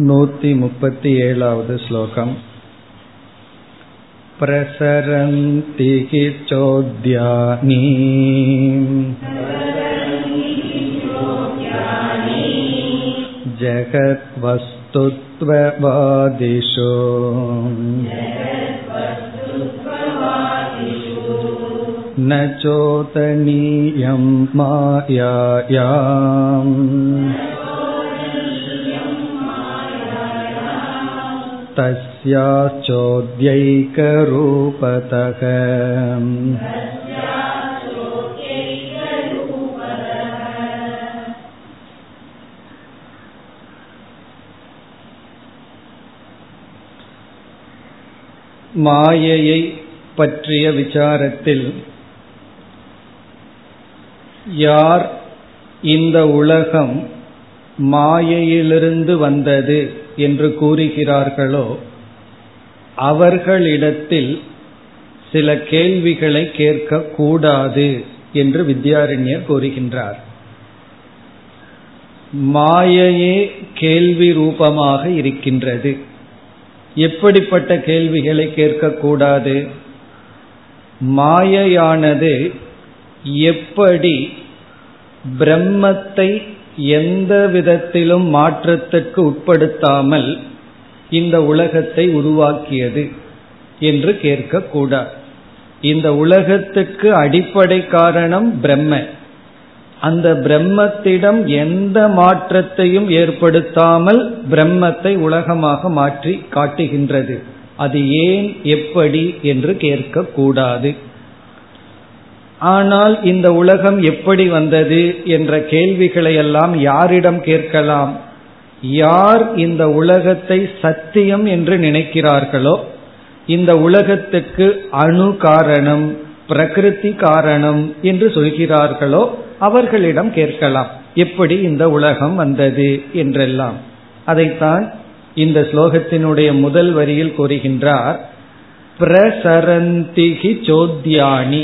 नूति मुपति एलावद् श्लोकम् प्रसरन्ति हि चोद्यानी जगद्वस्तुत्ववादिषु न चोदनीयं मायायाम् तस्याश्चोद्यैकरूपतः மாயையை பற்றிய விசாரத்தில் யார் இந்த உலகம் மாயையிலிருந்து வந்தது என்று கூறுகிறார்களோ அவர்களிடத்தில் சில கேள்விகளை கேட்கக்கூடாது என்று வித்யாரண்யர் கூறுகின்றார். மாயையே கேள்வி ரூபமாக இருக்கின்றது. எப்படிப்பட்ட கேள்விகளை கேட்கக்கூடாது? மாயையானது எப்படி பிரம்மத்தை எந்த விதத்திலும் மாற்றத்திற்கு உட்படுத்தாமல் இந்த உலகத்தை உருவாக்கியது என்று கேட்கக்கூடாது. இந்த உலகத்துக்கு அடிப்படை காரணம் பிரம்ம. அந்த பிரம்மத்திடம் எந்த மாற்றத்தையும் ஏற்படுத்தாமல் பிரம்மத்தை உலகமாக மாற்றி காட்டுகின்றது. அது ஏன் எப்படி என்று கேட்கக்கூடாது. ஆனால் இந்த உலகம் எப்படி வந்தது என்ற கேள்விகளை எல்லாம் யாரிடம் கேட்கலாம்? யார் இந்த உலகத்தை சத்தியம் என்று நினைக்கிறார்களோ இந்த உலகத்துக்கு அணு காரணம் பிரகிருதி காரணம் என்று சொல்கிறார்களோ அவர்களிடம் கேட்கலாம். எப்படி இந்த உலகம் வந்தது என்றெல்லாம். அதைத்தான் இந்த ஸ்லோகத்தினுடைய முதல் வரியில் கூறுகின்றார். பிரசரந்திகி சோத்யானி.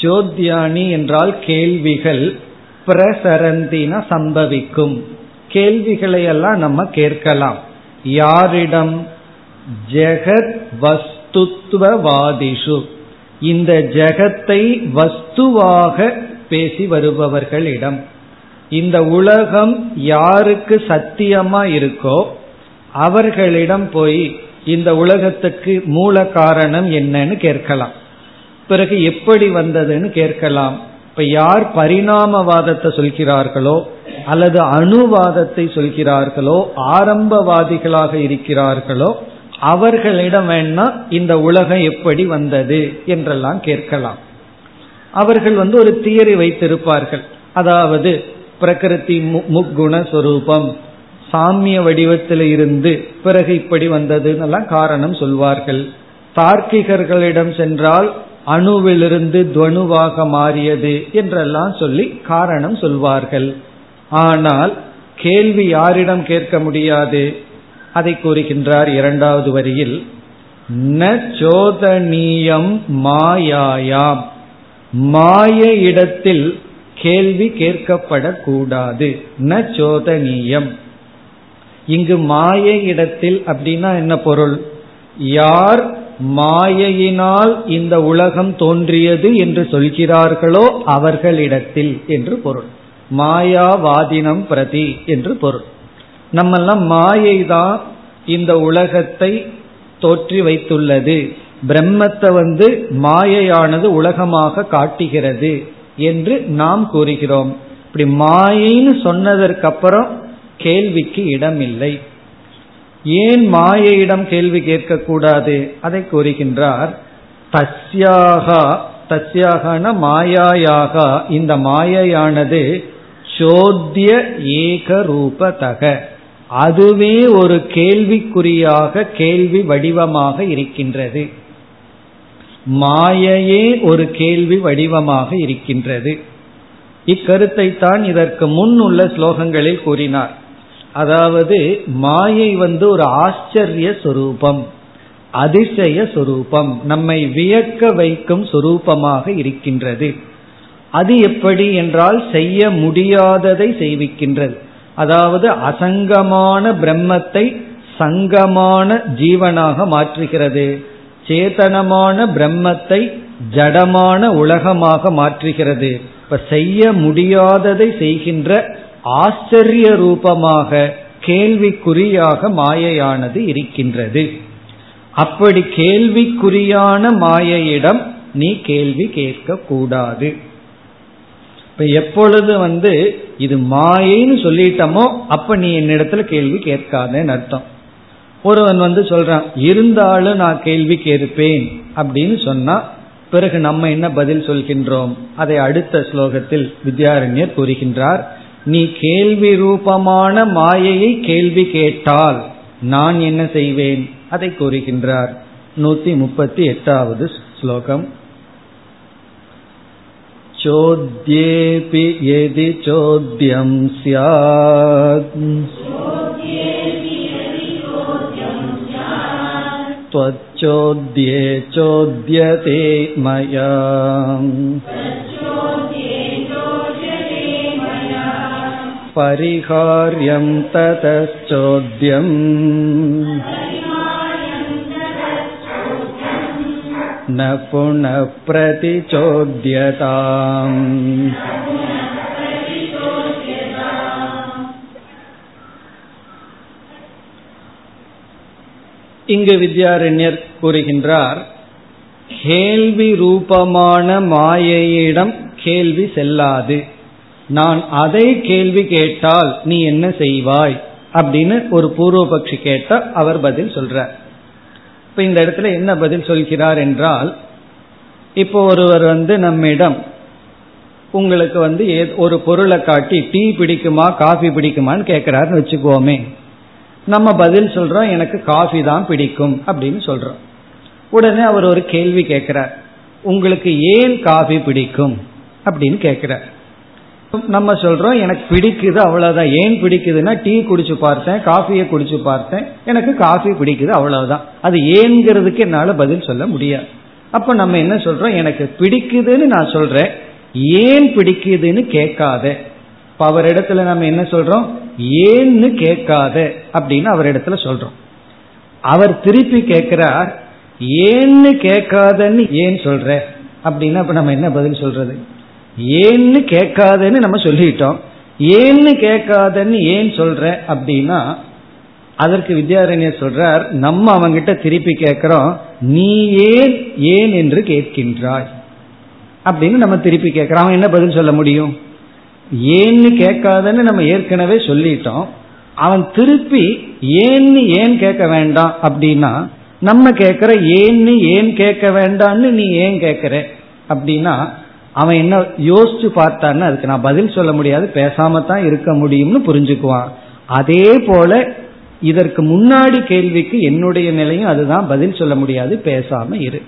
ஜோத்யானி என்றால் கேள்விகள் பிரசரந்தின சம்பவிக்கும். கேள்விகளை எல்லாம் நம்ம கேட்கலாம். யாரிடம்? ஜெகத் வஸ்துத்வவாதிஷு. இந்த ஜெகத்தை வஸ்துவாக பேசி வருபவர்களிடம். இந்த உலகம் யாருக்கு சத்தியமா இருக்கோ அவர்களிடம் போய் இந்த உலகத்துக்கு மூல காரணம் என்னன்னு கேட்கலாம். பிறகு எப்படி வந்ததுன்னு கேட்கலாம். இப்ப யார் பரிணாமவாதத்தை சொல்கிறார்களோ அல்லது அணுவாதத்தை சொல்கிறார்களோ ஆரம்பவாதிகளாக இருக்கிறார்களோ அவர்களிடம் வேணா இந்த உலகம் எப்படி வந்தது என்றெல்லாம் கேட்கலாம். அவர்கள் வந்து ஒரு தியரி வைத்திருப்பார்கள். அதாவது பிரகிருதி முக்குணஸ்வரூபம் சாமிய வடிவத்தில் இருந்து பிறகு இப்படி வந்ததுன்னெல்லாம் காரணம் சொல்வார்கள். தார்க்கிகர்களிடம் சென்றால் அணுவிலிருந்து துவனுவாக மாறியது என்றெல்லாம் சொல்லி காரணம் சொல்வார்கள். ஆனால் கேள்வி யாரிடம் கேட்க முடியாது? அதை கூறுகின்றார் இரண்டாவது வரியில் ந சோதனீயம் மாயாயாம். மாய இடத்தில் கேள்வி கேட்கப்படக்கூடாது. ந சோதனீயம். இங்கு மாய இடத்தில் அப்படின்னா என்ன பொருள்? யார் மாயையினால் இந்த உலகம் தோன்றியது என்று சொல்கிறார்களோ அவர்களிடத்தில் என்று பொருள். மாயாவாதினம் பிரதி என்று பொருள். நம்மெல்லாம் மாயை தான் இந்த உலகத்தை தோற்றி வைத்துள்ளது. பிரம்மத்தை வந்து மாயையானது உலகமாக காட்டுகிறது என்று நாம் கூறுகிறோம். இப்படி மாயைன்னு சொன்னதற்கு அப்புறம் கேள்விக்கு இடமில்லை. ஏன் மாயையிடம் கேள்வி கேட்கக்கூடாது? அதை கூறுகின்றார் தஸ்யாகா தஸ்யாகன மாயாயாக இந்த மாயையானது சோத்திய ஏக ரூபதக அதுவே ஒரு கேள்விக்குறியாக கேள்வி வடிவமாக இருக்கின்றது. மாயையே ஒரு கேள்வி வடிவமாக இருக்கின்றது. இக்கருத்தை தான் இதற்கு முன் உள்ள ஸ்லோகங்களில் கூறினார். அதாவது மாயை வந்து ஒரு ஆச்சரிய சொரூபம் அதிசய சொரூபம் நம்மை வியக்க வைக்கும் சொரூபமாக இருக்கின்றது. அது எப்படி என்றால் செய்ய முடியாததை செய்விக்கின்றது. அதாவது அசங்கமான பிரம்மத்தை சங்கமான ஜீவனாக மாற்றுகிறது. சேதனமான பிரம்மத்தை ஜடமான உலகமாக மாற்றுகிறது. இப்ப செய்ய முடியாததை செய்கின்ற ஆச்சரிய ரூபமாக கேள்விக்குறியாக மாயையானது இருக்கின்றது. அப்படி கேள்விக்குறியான மாயையிடம் நீ கேள்வி கேட்க கூடாது. இப்ப எப்பொழுது வந்து இது மாயைன்னு சொல்லிட்டோமோ அப்ப நீ என்னிடத்துல கேள்வி கேட்காதன்னு அர்த்தம். ஒருவன் வந்து சொல்றான் இருந்தாலும் நான் கேள்வி கேட்பேன் அப்படின்னு சொன்னா பிறகு நம்ம என்ன பதில் சொல்கின்றோம்? அதை அடுத்த ஸ்லோகத்தில் வித்யாரண்யர் கூறுகின்றார் நீ கேள்வி ரூபமான மாயையை கேள்வி கேட்டால் நான் என்ன செய்வேன் அதை கூறுகின்றார் நூத்தி முப்பத்தி எட்டாவது ஸ்லோகம் चोद्येऽपि यदि चोद्यं स्यात् त्वच्चोद्ये चोद्यते मया परिहार्यं ततश्चोद्यम् न पुनः प्रतिचोद्यताम् இங்கு வித்யாரண்யர் கூறுகின்றார் கேள்வி ரூபமான மாயையிடம் கேள்வி செல்லாது நான் அதை கேள்வி கேட்டால் நீ என்ன செய்வாய்? அப்படின்னு ஒரு பூர்வபக்ஷி கேட்ட அவர் பதில் சொல்றார். இப்ப இந்த இடத்துல என்ன பதில் சொல்கிறார் என்றால் இப்போ ஒருவர் வந்து நம்மிடம் உங்களுக்கு வந்து ஒரு பொருளை காட்டி டீ பிடிக்குமா காஃபி பிடிக்குமான்னு கேட்கிறாருன்னு வச்சுக்கோமே. நம்ம பதில் சொல்றோம் எனக்கு காஃபி தான் பிடிக்கும் அப்படின்னு சொல்றோம். உடனே அவர் ஒரு கேள்வி கேட்கிறார் உங்களுக்கு ஏன் காஃபி பிடிக்கும்? அப்படின்னு கேட்கிறார் நம்ம சொல்றோம் எனக்கு பிடிக்குது அவ்வளவுதான். ஏன் பிடிக்குதுன்னா டீ குடிச்சு பார்த்தேன் காஃபியை குடிச்சு பார்த்தேன் எனக்கு காஃபி பிடிக்குது அவ்வளவுதான். அது ஏங்கிறதுக்கு என்னால பதில் சொல்ல முடியாது. அப்ப நம்ம என்ன சொல்றோம் எனக்கு பிடிக்குதுன்னு நான் சொல்றேன் ஏன் பிடிக்குதுன்னு கேட்காத. இப்ப அவர் இடத்துல நம்ம என்ன சொல்றோம் ஏன்னு கேட்காத அப்படின்னு அவர் இடத்துல சொல்றோம். அவர் திருப்பி கேட்கிறார் ஏன்னு கேட்காதன்னு ஏன் சொல்ற? அப்படின்னா அப்ப நம்ம என்ன பதில் சொல்றது? ஏன்னு கேட்காதன்னு நம்ம சொல்லிட்டோம். ஏன்னு கேட்காதன்னு ஏன் சொல்ற அப்படின்னா அதற்கு வித்யாரண்யர் சொல்றார் நம்ம அவங்கிட்ட திருப்பி கேட்கிறோம் நீ ஏன் ஏன் என்று கேட்கின்றாய். அப்படின்னு நம்ம திருப்பி கேட்கிறோம். அவன் என்ன பதில் சொல்ல முடியும்? ஏன்னு கேட்காதன்னு நம்ம ஏற்கனவே சொல்லிட்டோம். அவன் திருப்பி ஏன்னு ஏன் கேட்க வேண்டாம் அப்படின்னா நம்ம கேட்கிற ஏன்னு ஏன் கேட்க வேண்டாம்னு நீ ஏன் கேட்கிற அப்படின்னா அவன் என்ன யோசிச்சு பார்த்தான்னு அதுக்கு நான் பதில் சொல்ல முடியாது பேசாம தான் இருக்க முடியும்னு புரிஞ்சுக்குவான். அதே போல இதற்கு முன்னாடி கேள்விக்கு என்னுடைய நிலையும் அதுதான் பதில் சொல்ல முடியாது பேசாம இரு.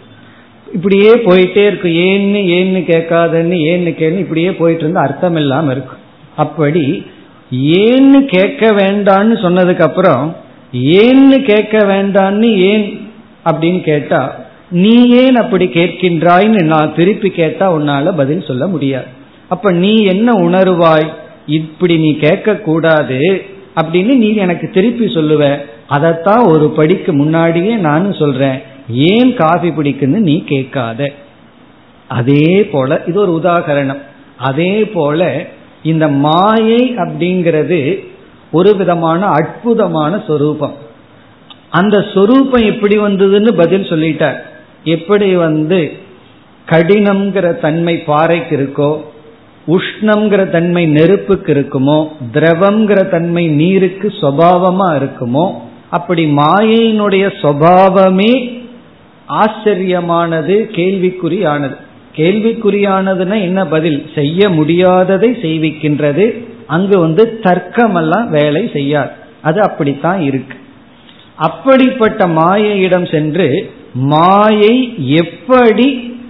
இப்படியே போயிட்டே இருக்கும் ஏன்னு ஏன்னு கேட்காதன்னு ஏன்னு கேள்வி இப்படியே போயிட்டு இருந்தா அர்த்தம் இல்லாம இருக்கும் அப்படி ஏன்னு கேட்க வேண்டான்னு சொன்னதுக்கு அப்புறம் ஏன்னு கேட்க வேண்டான்னு ஏன் அப்படின்னு கேட்டா நீ ஏன் அப்படி கேட்கின்றாய்ன்னு நான் திருப்பி கேட்டா உன்னால பதில் சொல்ல முடியாது. அப்ப நீ என்ன உணர்வாய்? இப்படி நீ கேட்க கூடாது அப்படின்னு நீ எனக்கு திருப்பி சொல்லுவ. அதைத்தான் ஒரு படிக்கு முன்னாடியே நானும் சொல்றேன். ஏன் காஃபி பிடிக்குன்னு நீ கேட்காத. அதே போல இது ஒரு உதாகரணம். அதே போல இந்த மாயை அப்படிங்கிறது ஒரு விதமான அற்புதமான சொரூபம். அந்த சொரூபம் எப்படி வந்ததுன்னு பதில் சொல்லிட்டார். எப்படி வந்து கடினம்ங்கிற தன்மை பாறைக்கு இருக்கோ உஷ்ணம்ங்கிற தன்மை நெருப்புக்கு இருக்குமோ திரவம்ங்கிற தன்மை நீருக்கு சுவாவமா இருக்குமோ அப்படி மாயையினுடைய சுவாவமே ஆச்சரியமானது கேள்விக்குறியானது. கேள்விக்குறியானதுன்னா என்ன பதில்? செய்ய முடியாததை செய்விக்கின்றது. அங்கு வந்து தர்க்கமெல்லாம் வேலை செய்யாது. அது அப்படித்தான் இருக்கு. அப்படிப்பட்ட மாயையிடம் சென்று மாயை எப்படி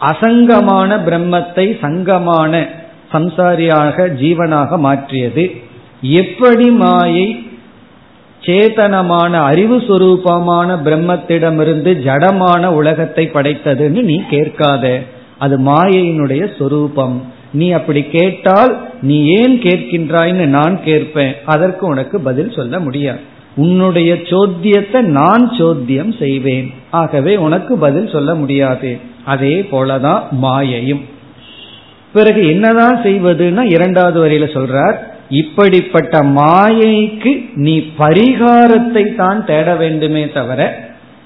அசங்கமான பிரம்மத்தை சங்கமான சம்சாரியாக ஜீவனாக மாற்றியது? எப்படி மாயை சேதனமான அறிவு சுரூபமான பிரம்மத்திடமிருந்து ஜடமான உலகத்தை படைத்ததுன்னு நீ கேட்காத. அது மாயையினுடைய சொரூபம். நீ அப்படி கேட்டால் நீ ஏன் கேட்கின்றாய்ன்னு நான் கேட்பேன். அதற்கு உனக்கு பதில் சொல்ல முடியாது. உன்னுடைய சோத்தியத்தை நான் சோத்தியம் செய்வேன். ஆகவே உனக்கு பதில் சொல்ல முடியாது. அதே போலதான் மாயையும். பிறகு என்னதான் செய்வதுன்னா இரண்டாவது வரையில சொல்றார் இப்படிப்பட்ட மாயைக்கு நீ பரிகாரத்தை தான் தேட வேண்டுமே தவிர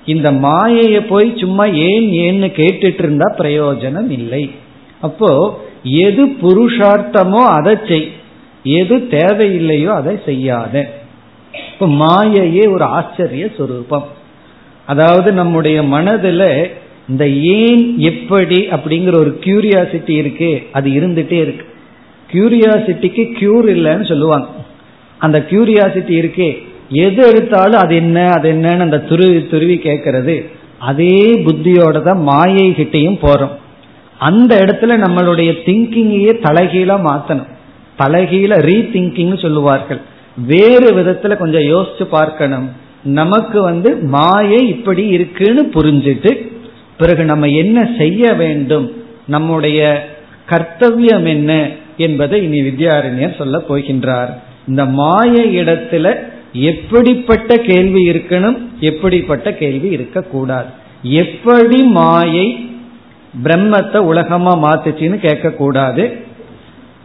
இந்த மாயையை போய் சும்மா ஏன் ஏன்னு கேட்டுட்டு இருந்தா பிரயோஜனம் இல்லை. அப்போ எது புருஷார்த்தமோ அதை செய். எது தேவையில்லையோ அதை செய்யாத. இப்ப மாயையே ஒரு ஆச்சரிய சொரூபம். அதாவது நம்முடைய மனதுல இந்த ஏன் எப்படி அப்படிங்கிற ஒரு கியூரியாசிட்டி இருக்கு அது இருந்துட்டே இருக்கு. கியூரியாசிட்டிக்கு கியூர் இல்லைன்னு சொல்லுவாங்க. அந்த கியூரியாசிட்டி இருக்கே. எது எடுத்தாலும் அது என்ன அது என்னன்னு அந்த துருவி துருவி கேட்கறது. அதே புத்தியோட தான் மாயை கிட்டையும் போறோம். அந்த இடத்துல நம்மளுடைய திங்கிங்கையே தலைகீழா மாத்தணும். தலைகீழ ரீதிங்கிங் சொல்லுவார்கள். வேறு விதத்துல கொஞ்சம் யோசிச்சு பார்க்கணும். நமக்கு வந்து மாயை இப்படி இருக்குன்னு புரிஞ்சுட்டு பிறகு நம்ம என்ன செய்ய வேண்டும்? நம்முடைய கர்த்தவியம் என்ன என்பதை இனி வித்யாரண்யர் சொல்ல போகின்றார். இந்த மாய இடத்துல எப்படிப்பட்ட கேள்வி இருக்கணும்? எப்படிப்பட்ட கேள்வி இருக்கக்கூடாது. எப்படி மாயை பிரம்மத்தை உலகமா மாத்துச்சின்னு கேட்கக்கூடாது.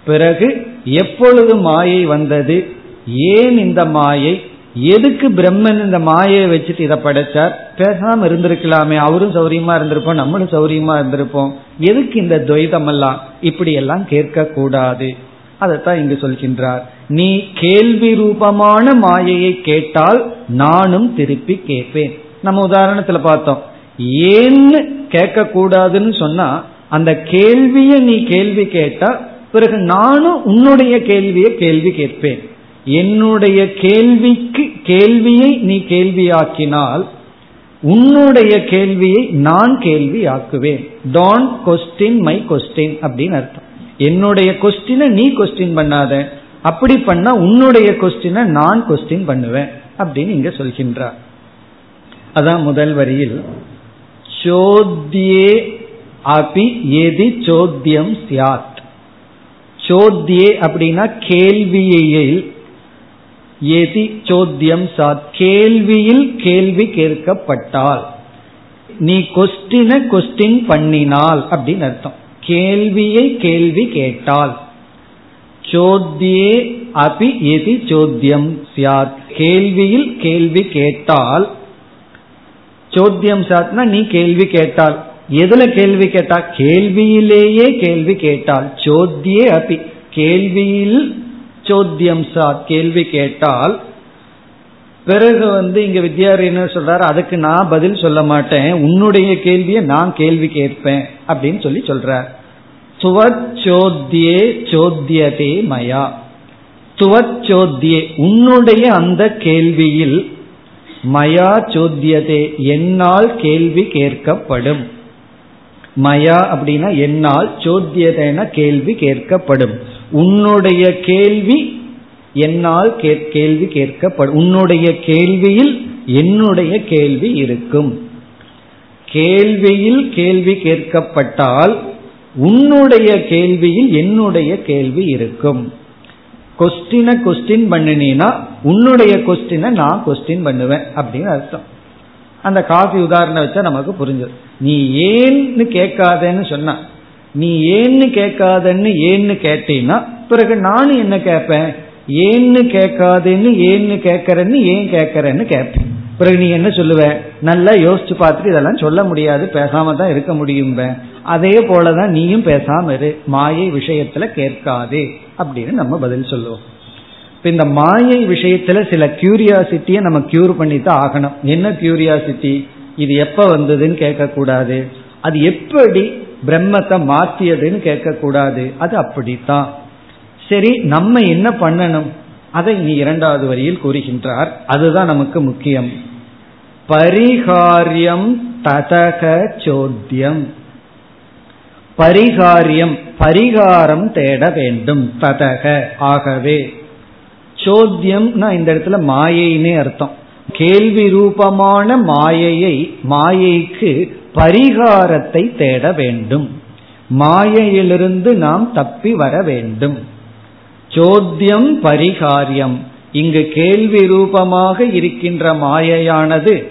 பிறகு எப்பொழுது மாயை வந்தது? ஏன் இந்த மாயை எதுக்கு பிரம்மன் இந்த மாயையை வச்சுட்டு இதை படைச்சார்? பேசாம இருந்திருக்கலாமே. அவரும் சௌரியமா இருந்திருப்போம் நம்மளும் சௌரியமா இருந்திருப்போம். எதுக்கு இந்த துவைதம் எல்லாம் இப்படி எல்லாம் கேட்க கூடாது அதைத்தான் இங்கு சொல்கின்றார். நீ கேள்வி ரூபமான மாயையை கேட்டால் நானும் திருப்பி கேட்பேன். நம்ம உதாரணத்துல பார்த்தோம். ஏன்னு கேட்க கூடாதுன்னு சொன்னா அந்த கேள்வியை நீ கேள்வி கேட்டா பிறகு நானும் உன்னுடைய கேள்வியை கேள்வி கேட்பேன். என்னுடைய கேள்விக்கு கேள்வியை நீ கேள்வியாக்கினால் உன்னுடைய கேள்வியை நான் கேள்வி ஆக்குவேன் டோன்ட் கொஸ்டின் மை கொஸ்டின் அப்படின்னு அர்த்தம். என்னுடைய கொஸ்டினை நீ கொஸ்டின் பண்ணாத. அப்படி பண்ணா உன்னுடைய கொஸ்டினை நான் கொஸ்டின் பண்ணுவேன் அப்படின்னு இங்க சொல்கின்றார். அதான் முதல் வரியில் சோத்தியே அபி எதி சோத்தியம் சியாத் சோத்தியே அப்படின்னா கேள்வியில் எதி சோத்தியம் சாத். கேள்வியில் கேள்வி கேட்கப்பட்டால். நீ கொஸ்டின கொஸ்டின் பண்ணினால் அப்படின்னு அர்த்தம். கேள்வியை கேள்வி கேட்டால். சோத்தியே அபி எதி சோத்தியம் சாத். கேள்வியில் கேள்வி கேட்டால். சோத்தியம் சாத்னா நீ கேள்வி கேட்டால். எதுல கேள்வி கேட்டா? கேள்வியிலேயே கேள்வி கேட்டால். சோத்தியே அபி. கேள்வியில் சோத்தியம் சாத் கேள்வி கேட்டால் பிறகு வந்து இங்க வித்யாரியனர் சொல்றாரு அதுக்கு நான் பதில் சொல்ல மாட்டேன் உன்னுடைய கேள்வியை நான் கேள்வி கேட்பேன் அப்படின்னு சொல்லி சொல்றார். துவச்சோத்தியே சோத்தியதே மயா. துவச்சோத்தியே உன்னுடைய அந்த கேள்வியில் மயா சோத்தியதே என்னால் கேள்வி கேட்கப்படும். மயா அப்படின்னா என்னால் சோத்தியதேன கேள்வி கேட்கப்படும். உன்னுடைய கேள்வி என்னால் கேள்வி கேட்கப்படும் உன்னுடைய கேள்வியில் என்னுடைய கேள்வி இருக்கும். கேள்வியில் கேள்வி கேட்கப்பட்டால் உன்னுடைய கேள்வியில் என்னுடைய கேள்வி இருக்கும். கொஸ்டினை கொஸ்டின் பண்ணினா உன்னுடைய கொஸ்டினை நான் கொஸ்டின் பண்ணுவேன் அப்படின்னு அர்த்தம். அந்த காஃபி உதாரணம் வச்சா நமக்கு புரிஞ்சது நீ ஏன்னு கேட்காதேன்னு சொன்ன நீ ஏன்னு கேட்காதன்னு ஏன்னு கேட்டீங்கன்னா பிறகு நானும் என்ன கேட்பேன்? ஏன்னு கேட்காதுன்னு ஏன்னு கேட்கறன்னு ஏன் கேட்கறன்னு கேட்பேன். பிறகு நீ என்ன சொல்லுவ? நல்லா யோசிச்சு பார்த்துட்டு இதெல்லாம் சொல்ல முடியாது பேசாம தான் இருக்க முடியும் அதே போலதான் நீயும் பேசாம இரு. மாயை விஷயத்துல கேட்காதே. அப்படின்னு நம்ம பதில் சொல்லுவோம். இப்ப இந்த மாயை விஷயத்துல சில கியூரியாசிட்டியை நம்ம கியூர் பண்ணி தான் ஆகணும். என்ன கியூரியாசிட்டி இது எப்ப வந்ததுன்னு கேட்க கூடாது அது எப்படி பிரம்மத்தை மாற்றியதுன்னு கேட்கக்கூடாது. அது அப்படித்தான். சரி நம்ம என்ன பண்ணணும்? அதை இனி இரண்டாவது வரியில் கூறுகின்றார். அதுதான் நமக்கு முக்கியம். பரிகாரியம் ததக சோத்தியம் பரிகாரியம் பரிகாரம் தேட வேண்டும். ததக ஆகவே. சோத்தியம்னா இந்த இடத்துல மாயைன்னே அர்த்தம். கேள்வி ரூபமான மாயையை மாயைக்கு பரிகாரத்தை தேட வேண்டும். மாயையிலிருந்து நாம் தப்பி வர வேண்டும். சோத்தியம் பரிகாரியம். இங்கு கேள்வி ரூபமாக இருக்கின்ற மாயையானது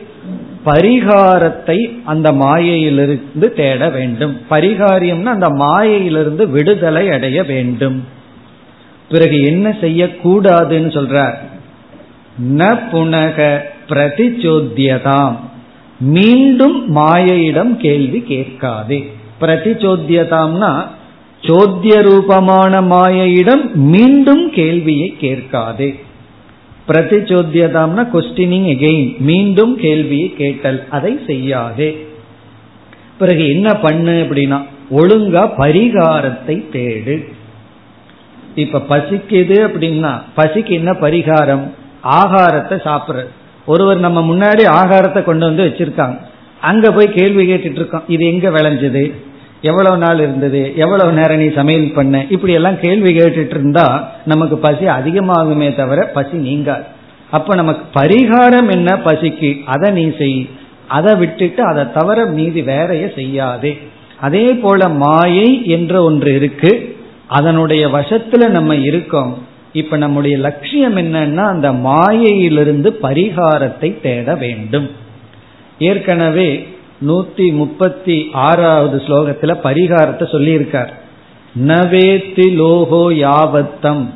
பரிகாரத்தை அந்த மாயையிலிருந்து தேட வேண்டும். பரிகாரியம்னா அந்த மாயையிலிருந்து விடுதலை அடைய வேண்டும். பிறகு என்ன செய்யக்கூடாதுன்னு சொல்றார். ந புனக பிரதிச்சோத்தியதாம். மீண்டும் மாயையிடம் கேள்வி கேட்காதே. பிரதிச்சோத்தியதாம்னா சோத்திய ரூபமான மாயையிடம் மீண்டும் கேள்வியை கேட்காதே. பிரதிச்சோத்தியதாம்னா கொஸ்டினிங் எகெயின் மீண்டும் கேள்வியை கேட்டல் அதை செய்யாதே. பிறகு என்ன பண்ணு அப்படின்னா ஒழுங்கா பரிகாரத்தை தேடு. இப்ப பசிக்குது அப்படின்னா பசிக்கு என்ன பரிகாரம்? ஆகாரத்தை சாப்பிடுறது ஒருவர் நம்ம முன்னாடி ஆகாரத்தை கொண்டு வந்து வச்சிருக்காங்க. அங்க போய் கேள்வி கேட்டுட்டு இருக்கோம். இது எங்க விளைஞ்சது? எவ்வளவு நாள் இருந்தது? எவ்வளவு நேரம் நீ சமையல் பண்ண? இப்படி எல்லாம் கேள்வி கேட்டுட்டு இருந்தா நமக்கு பசி அதிகமாகுமே தவிர பசி நீங்காது. அப்ப நமக்கு பரிகாரம் என்ன பசிக்கு? அதை நீ செய். அதை விட்டுட்டு அதை தவிர மீதி வேறைய செய்யாதே. அதே போல மாயை என்ற ஒன்று இருக்கு. அதனுடைய வசத்துல நம்ம இருக்கோம். இப்ப நம்முடைய லட்சியம் என்னன்னா அந்த மாயையிலிருந்து பரிகாரத்தை தேட வேண்டும். ஏற்கனவே நூத்தி முப்பத்தி ஆறாவது ஸ்லோகத்துல பரிகாரத்தை சொல்லியிருக்கார். நவேத்தி லோகோ யாவத்தம்.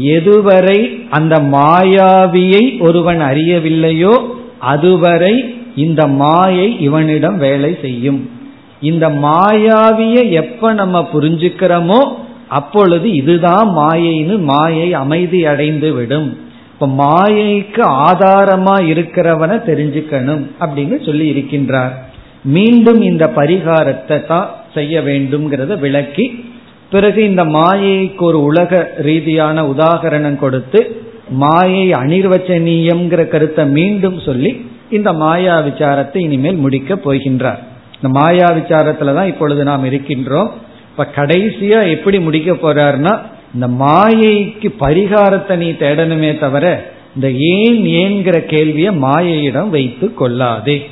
எதுவரை அந்த மாயாவியை ஒருவன் அறியவில்லையோ அதுவரை இந்த மாயை இவனிடம் வேலை செய்யும். இந்த மாயாவிய எப்ப நம்ம புரிஞ்சுக்கிறோமோ அப்பொழுது இதுதான் மாயைன்னு மாயை அமைதி அடைந்து விடும் இப்ப மாயைக்கு ஆதாரமா இருக்கிறவனை தெரிஞ்சுக்கணும் அப்படின்னு சொல்லி இருக்கின்றார். மீண்டும் இந்த பரிகாரத்தை தான் செய்ய வேண்டும்ங்கிறத விளக்கி பிறகு இந்த மாயைக்கு ஒரு உலக ரீதியான உதாகரணம் கொடுத்து மாயை அனிர்வச்சனீயம்ங்கிற கருத்தை மீண்டும் சொல்லி இந்த மாயா விசாரத்தை இனிமேல் முடிக்க போகின்றார். இந்த மாயா விசாரத்துல தான் இப்பொழுது நாம் இருக்கின்றோம். இப்ப கடைசியா எப்படி முடிக்க போறாருன்னா இந்த மாயைக்கு பரிகாரத்தை நீ தேடணுமே தவிர இந்த ஏன் ஏங்கிற கேள்வியை மாயையிடம் வைத்து கொள்ளாதே.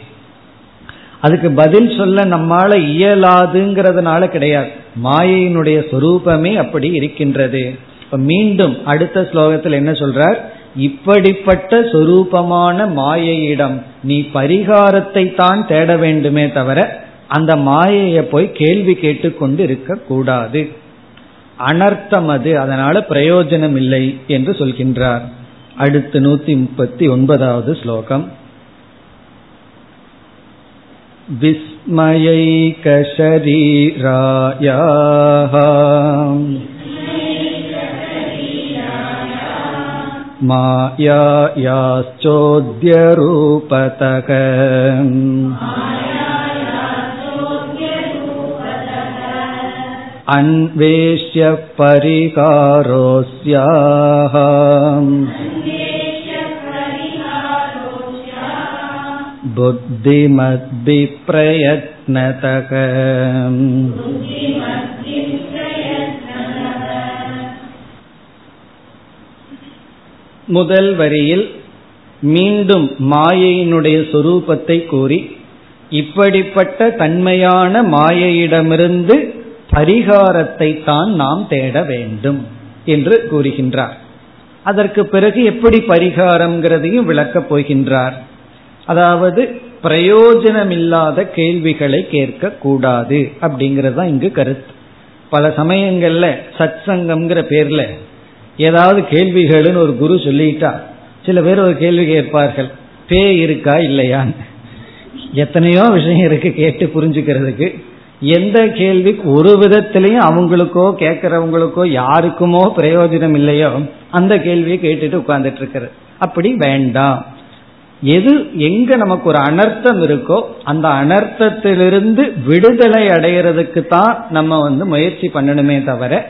அதுக்கு பதில் சொல்ல நம்மால இயலாதுங்கிறதுனால கிடையாது. மாயையினுடைய சொரூபமே அப்படி இருக்கின்றது. இப்ப மீண்டும் அடுத்த ஸ்லோகத்தில் என்ன சொல்றார்? இப்படிப்பட்ட சொரூபமான மாயையிடம் நீ பரிகாரத்தை தான் தேட வேண்டுமே தவிர அந்த மாயையை போய் கேள்வி கேட்டுக்கொண்டு இருக்க கூடாது அனர்த்தம் அது அதனால பிரயோஜனம் இல்லை என்று சொல்கின்றார் அடுத்து நூத்தி முப்பத்தி ஒன்பதாவது ஸ்லோகம் विस्मयैकशरीरायाः मायायाश्चोद्यरूपतक अन्वेष्य परिकारोऽस्याः बुद्धिमद्भिप्रयत्नतः முதல் வரியில் மீண்டும் மாயையினுடைய சொரூபத்தை கூறி இப்படிப்பட்ட தன்மையான மாயையிடமிருந்து பரிகாரத்தை தான் நாம் தேட வேண்டும் என்று கூறுகின்றார். அதற்கு பிறகு எப்படி பரிகாரம்ங்கிறதையும் விளக்கப் போகின்றார். அதாவது பிரயோஜனமில்லாத கேள்விகளை கேட்க கூடாது அப்படிங்கிறது தான் இங்கு கருத்து. பல சமயங்கள்ல சத் சங்கம்ங்கிற பேர்ல ஏதாவது கேள்விகள்னு ஒரு குரு சொல்லிட்டா சில பேர் ஒரு கேள்வி கேட்பார்கள் பே இருக்கா இல்லையான்னு? எத்தனையோ விஷயம் இருக்கு கேட்டு புரிஞ்சுக்கிறதுக்கு. எந்த கேள்விக்கு ஒரு விதத்திலையும் அவங்களுக்கோ கேட்கறவங்களுக்கோ யாருக்குமோ பிரயோஜனம் இல்லையோ அந்த கேள்வியை கேட்டுட்டு உட்கார்ந்துட்டு இருக்கிறது. அப்படி வேண்டாம். எது எங்க நமக்கு ஒரு அனர்த்தம் இருக்கோ அந்த அனர்த்தத்திலிருந்து விடுதலை அடைகிறதுக்கு தான் நம்ம வந்து முயற்சி பண்ணணுமே தவிர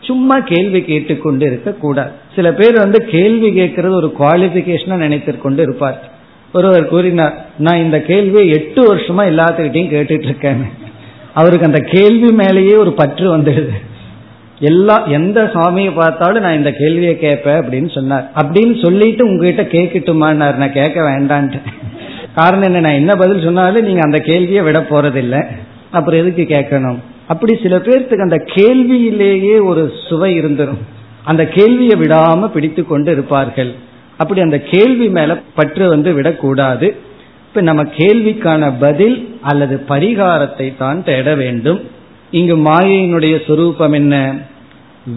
சும்மா கேள்வி கேட்டுக்கொண்டு இருக்க கூடாது சில பேர் வந்து கேள்வி கேட்கறது ஒரு குவாலிபிகேஷனா நினைத்து கொண்டு இருப்பார் ஒருவர் கூறினார் நான் இந்த கேள்வியை எட்டு வருஷமா எல்லாத்துக்கிட்டையும் கேட்டுட்டு இருக்கேன் அவருக்கு அந்த கேள்வி மேலேயே ஒரு பற்று வந்துடுது. எல்லா எந்த சாமியை பார்த்தாலும் நான் இந்த கேள்வியை கேட்பேன் அப்படின்னு சொன்னார். அப்படின்னு சொல்லிட்டு உங்ககிட்ட கேட்கட்டுமான்னார். நான் கேட்க வேண்டான்ட்டு. காரணம் என்ன நான் என்ன பதில் சொன்னாலும் நீங்க அந்த கேள்வியை விட போறதில்லை. அப்புறம் எதுக்கு கேட்கணும்? அப்படி சில பேர்த்துக்கு அந்த கேள்வியிலேயே ஒரு சுவை இருந்துடும் அந்த கேள்வியை விடாம பிடித்து கொண்டு இருப்பார்கள். அப்படி அந்த கேள்வி மேல பற்று வந்து விடக்கூடாது. இப்ப நம்ம கேள்விக்கான பதில் அல்லது பரிகாரத்தை தான் தேட வேண்டும். இங்கு மாயையினுடைய சொரூபம் என்ன?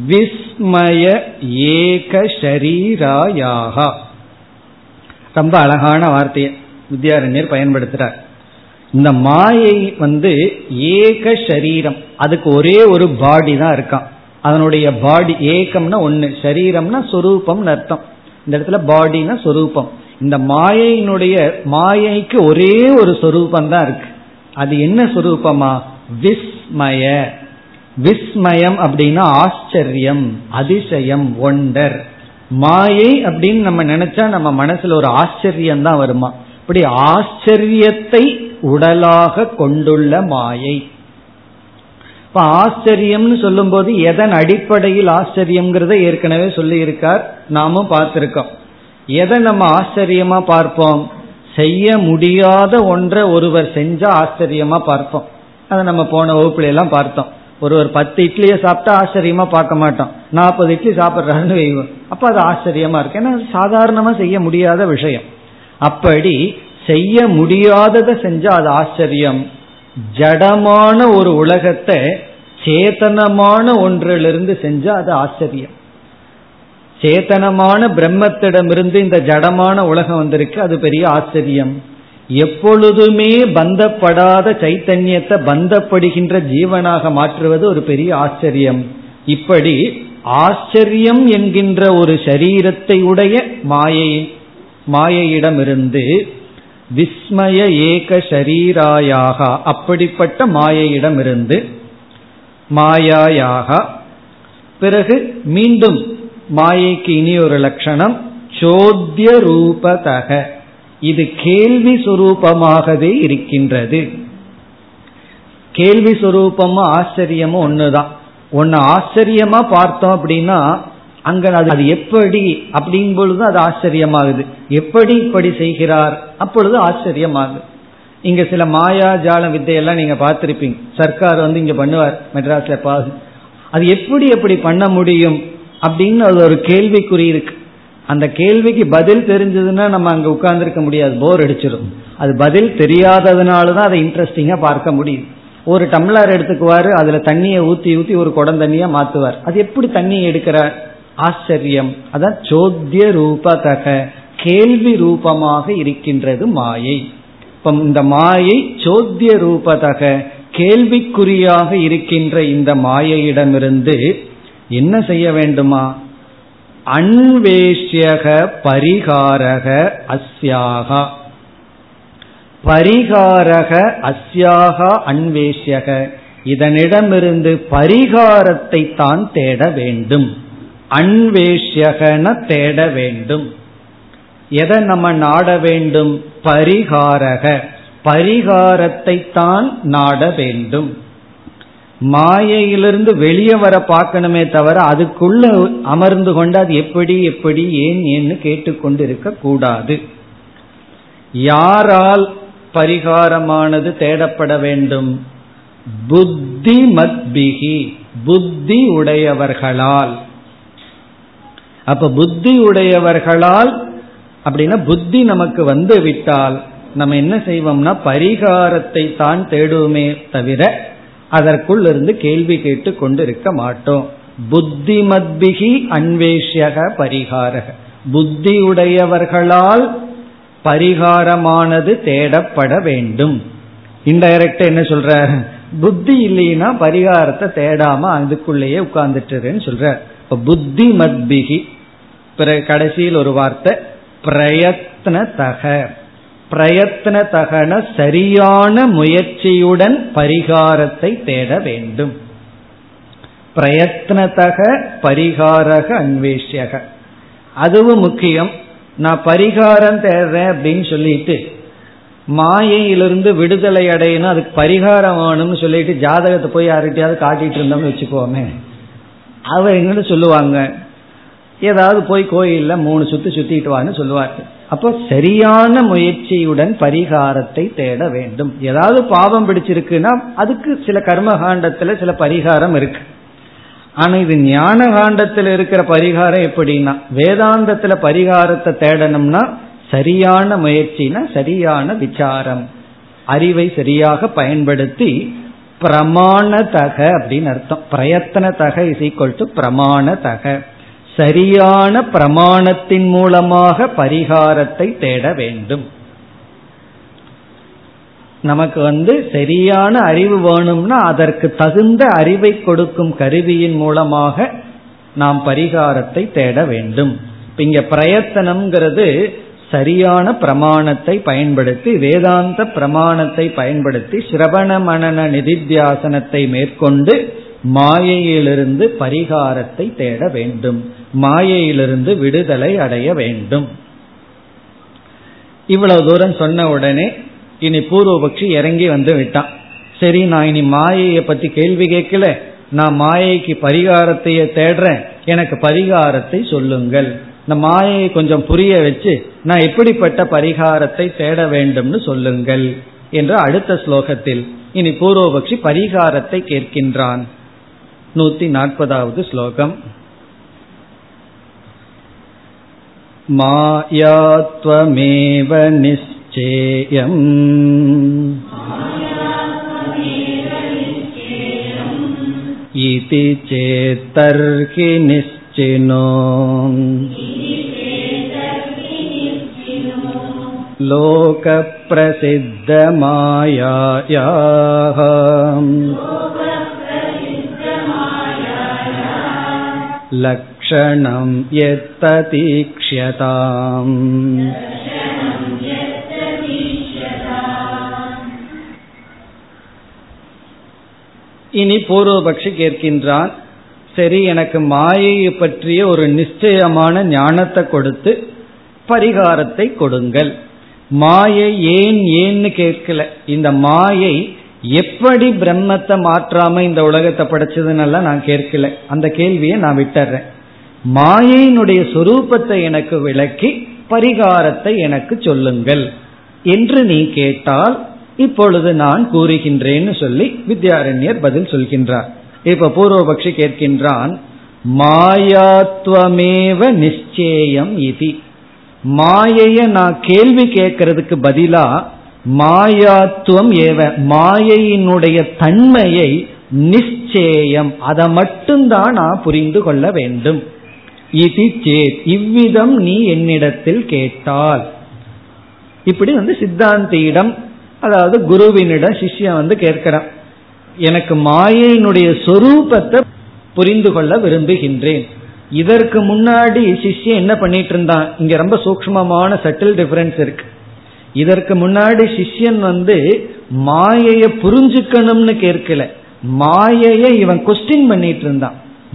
விஸ்மய ஏக ஷரீராயாக. ரொம்ப அழகான வார்த்தையை வித்யாரண்யர் பயன்படுத்துறார். இந்த மாயை வந்து ஏக ஷரீரம். அதுக்கு ஒரே ஒரு பாடி தான் இருக்கான். அதனுடைய பாடி ஏகம்னா ஒன்று சரீரம்னா சொரூபம்னு அர்த்தம். இந்த இடத்துல பாடினா சொரூபம். இந்த மாயையினுடைய மாயைக்கு ஒரே ஒரு சொரூபம் தான் இருக்கு. அது என்ன சொரூபமா? விஸ்மய. விஸ்மயம் அப்படின்னா ஆச்சரியம் அதிசயம் ஒண்டர் மாயை அப்படின்னு நம்ம நினைச்சா நம்ம மனசுல ஒரு ஆச்சரியம் தான் வருமா? இப்படி ஆச்சரியத்தை உடலாக கொண்டுள்ள மாயை. இப்ப ஆச்சரியம்னு சொல்லும் போது எதன் அடிப்படையில் ஆச்சரியம்ங்கிறத ஏற்கனவே சொல்லி இருக்கார் நாமும் பார்த்திருக்கோம். எதை நம்ம ஆச்சரியமா பார்ப்போம்? செய்ய முடியாத ஒன்றை ஒருவர் செஞ்சா ஆச்சரியமா பார்ப்போம். அதை நம்ம போன வகுப்புல எல்லாம் பார்த்தோம். ஒருவர் பத்து இட்லியை சாப்பிட்டா ஆச்சரியமா பார்க்க மாட்டோம். நாற்பது இட்லி சாப்பிட்றாருன்னு வைவோம் அப்ப அது ஆச்சரியமா இருக்கு. ஏன்னா சாதாரணமா செய்ய முடியாத விஷயம். அப்படி செய்ய முடியாததை செஞ்சா அது ஆச்சரியம். ஜடமான ஒரு உலகத்தை சேத்தனமான ஒன்றிலிருந்து செஞ்சா அது ஆச்சரியம். சேத்தனமான பிரம்மத்திடமிருந்து இந்த ஜடமான உலகம் வந்திருக்கு. அது பெரிய ஆச்சரியம். எப்பொழுதுமே பந்தப்படாத சைத்தன்யத்தை பந்தப்படுகின்ற ஜீவனாக மாற்றுவது ஒரு பெரிய ஆச்சரியம். இப்படி ஆச்சரியம் என்கின்ற ஒரு சரீரத்தை உடைய மாயை மாயையிடமிருந்து விஸ்மய ஏக ஷரீராயாக அப்படிப்பட்ட மாயையிடமிருந்து மாயாயாக பிறகு மீண்டும் மாயைக்கு இனி ஒரு லட்சணம் சோத்திய ரூபதக. இது கேள்வி சுரூபமாகவே இருக்கின்றது. கேள்வி சுரூபமும் ஆச்சரியமும் ஒண்ணுதான். ஒன்னு ஆச்சரியமா பார்த்தோம் அப்படின்னா அங்க அது அது எப்படி? அப்படிங்கும் பொழுது அது ஆச்சரியமாகுது. எப்படி இப்படி செய்கிறார்? அப்பொழுது ஆச்சரியமாகுது. இங்க சில மாயா ஜால வித்தையெல்லாம் நீங்க பார்த்திருப்பீங்க. சர்க்கார் வந்து இங்க பண்ணுவார் மெட்ராஸ்ல பாஸ். அது எப்படி எப்படி பண்ண முடியும்? அப்படின்னு அது ஒரு கேள்விக்குறி இருக்கு. அந்த கேள்விக்கு பதில் தெரிஞ்சதுன்னா நம்ம அங்க உட்கார்ந்துருக்க முடியாது. போர் அடிச்சிடும் அது பதில் தெரியாததுனால தான் அதை இன்ட்ரெஸ்டிங்கா பார்க்க முடியும். ஒரு டம்ளர் எடுத்துக்குவாரு அதுல தண்ணியை ஊத்தி ஊத்தி ஒரு குடம் தண்ணியா மாத்துவார். அது எப்படி தண்ணி எடுக்கிறார்? ஆச்சரியம். அதான் சோத்திய ரூபதக. கேள்வி ரூபமாக இருக்கின்றது மாயை. இப்போ இந்த மாயை சோத்திய ரூபதக. கேள்விக்குறியாக இருக்கின்ற இந்த மாயையிடமிருந்து என்ன செய்ய வேண்டுமா? அன்வேஷ்யக பரிகாரக அஸ்யாகா. பரிகாரக அஸ்யாகா அன்வேஷ்யக. இதனிடமிருந்து பரிகாரத்தை தான் தேட வேண்டும். அன்வேஷ்யகன தேட வேண்டும். எதை நம்ம நாட வேண்டும்? பரிகாரக. பரிகாரத்தை தான் நாட வேண்டும். மாயையிலிருந்து வெளியே வர பார்க்கணுமே தவிர அதுக்குள்ள அமர்ந்து கொண்டு அது எப்படி எப்படி ஏன் ஏன்னு கேட்டுக்கொண்டு இருக்க கூடாது. யாரால் பரிகாரமானது தேடப்பட வேண்டும்? புத்தி மத்பிகி புத்தி உடையவர்களால். அப்ப புத்தி உடையவர்களால் அப்படின்னா புத்தி நமக்கு வந்து விட்டால் நம்ம என்ன செய்வோம்னா பரிகாரத்தை தான் தேடுவோமே தவிர அதற்குள் இருந்து கேள்வி கேட்டு கொண்டிருக்க மாட்டோம். புத்திமத்பிகி அன்வேஷக பரிகாரக. புத்தியுடையவர்களால் பரிகாரமானது தேடப்பட வேண்டும். இன்டைரக்டா என்ன சொல்ற? புத்தி இல்லைன்னா பரிகாரத்தை தேடாம அதுக்குள்ளேயே உட்கார்ந்துட்டுன்னு சொல்ற. புத்தி மத்பிகி பிறகு கடைசியில் ஒரு வார்த்தை பிரயத்ன தக பிரயத்ன தகன சரியான முயற்சியுடன் பரிகாரத்தை தேட வேண்டும். பிரயத்னதக பரிகாரக அன்வேஷக அதுவும் முக்கியம். நான் பரிகாரம் தேடுறேன் அப்படின்னு சொல்லிட்டு மாயையிலிருந்து விடுதலை அடையணும் அதுக்கு பரிகாரம் வேணும்னு சொல்லிட்டு ஜாதகத்தை போய் யார்கிட்டயாவது காட்டிட்டு இருந்தோம்னு வச்சுக்கோமே. அவர் என்னன்னு சொல்லுவாங்க. ஏதாவது போய் கோயிலில் மூணு சுற்றி சுத்திட்டு வான்னு சொல்லுவார். அப்போ சரியான முயற்சியுடன் பரிகாரத்தை தேட வேண்டும். ஏதாவது பாவம் பிடிச்சிருக்குன்னா அதுக்கு சில கர்மகாண்டத்துல சில பரிகாரம் இருக்கு. ஆனா இது ஞான காண்டத்தில் இருக்கிற பரிகாரம் எப்படின்னா வேதாந்தத்துல பரிகாரத்தை தேடணும்னா சரியான முயற்சினா சரியான விசாரம். அறிவை சரியாக பயன்படுத்தி பிரமாணதக அப்படின்னு அர்த்தம். பிரயத்தனதக இஸ் ஈக்வல் டு பிரமாணதக சரியான பிரமாணத்தின் மூலமாக பரிகாரத்தை தேட வேண்டும். நமக்கு வந்து சரியான அறிவு வேணும்னா அதற்கு தகுந்த அறிவை கொடுக்கும் கருவியின் மூலமாக நாம் பரிகாரத்தை தேட வேண்டும். இங்க பிரயத்தனம்ங்கிறது சரியான பிரமாணத்தை பயன்படுத்தி வேதாந்த பிரமாணத்தை பயன்படுத்தி சிரவண மனன நிதித்தியாசனத்தை மேற்கொண்டு மாயையிலிருந்து பரிகாரத்தை தேட வேண்டும். மாயையிலிருந்து விடுதலை அடைய வேண்டும். இவ்வளவு தூரம் சொன்ன உடனே இனி பூர்வபக்ஷி இறங்கி வந்து விட்டான். சரி நான் இனி மாயையை பத்தி கேள்வி கேட்கல. நான் மாயைக்கு பரிகாரத்தையே தேடுறேன். எனக்கு பரிகாரத்தை சொல்லுங்கள். இந்த மாயையை கொஞ்சம் புரிய வச்சு நான் எப்படிப்பட்ட பரிகாரத்தை தேட வேண்டும்னு சொல்லுங்கள் என்று அடுத்த ஸ்லோகத்தில் இனி பூர்வபக்ஷி பரிகாரத்தை கேட்கின்றான். நூத்தி நாற்பதாவது ஸ்லோகம். मायात्वमेव निश्चेयम् इति चेत्तर्हि निश्चिनो लोकप्रसिद्धमायायाः लक् लक्षणं यत्ततीक्ष्यताम् இனி பூர்வபக்ஷி கேட்கின்றான் சரி எனக்கு மாயையை பற்றிய ஒரு நிச்சயமான ஞானத்தை கொடுத்து பரிகாரத்தை கொடுங்கள் மாயை ஏன் ஏன்னு கேட்கல இந்த மாயை எப்படி பிரம்மத்தை மாற்றாம இந்த உலகத்தை படைச்சதுன்னெல்லாம் நான் கேட்கல அந்த கேள்வியை நான் விட்டுறேன் மாயையினுடைய சொரூபத்தை எனக்கு விளக்கி பரிகாரத்தை எனக்கு சொல்லுங்கள். என்று நீ கேட்டால் இப்பொழுது நான் கூறுகின்றேன்னு சொல்லி வித்யாரண்யர் பதில் சொல்கின்றார். இப்ப பூர்வபக்ஷி கேட்கின்றான் மாயாத்வமேவ நிச்சேயம் இது. மாயைய நான் கேள்வி கேட்கறதுக்கு பதிலா மாயாத்துவம் ஏவ மாயையினுடைய தன்மையை நிச்சயம் அதை மட்டும்தான் நான் புரிந்து கொள்ள வேண்டும். இது சேத் இவ்விதம் நீ என்னிடத்தில் கேட்டால். இப்படி வந்து சித்தாந்தியிடம் அதாவது குருவினிடம் சிஷ்யன் வந்து கேட்கிறான். எனக்கு மாயையினுடைய சொரூபத்தை புரிந்து கொள்ள விரும்புகின்றேன். இதற்கு முன்னாடி சிஷ்யன் என்ன பண்ணிட்டு இருந்தான்? இங்க ரொம்ப சூக்மமான சட்டில் டிஃபரன்ஸ் இருக்கு. இதற்கு முன்னாடி சிஷ்யன் வந்து மாயைய புரிஞ்சுக்கணும்னு கேட்கல. மாயைய இவன் கொஸ்டின் பண்ணிட்டு இருந்தான்.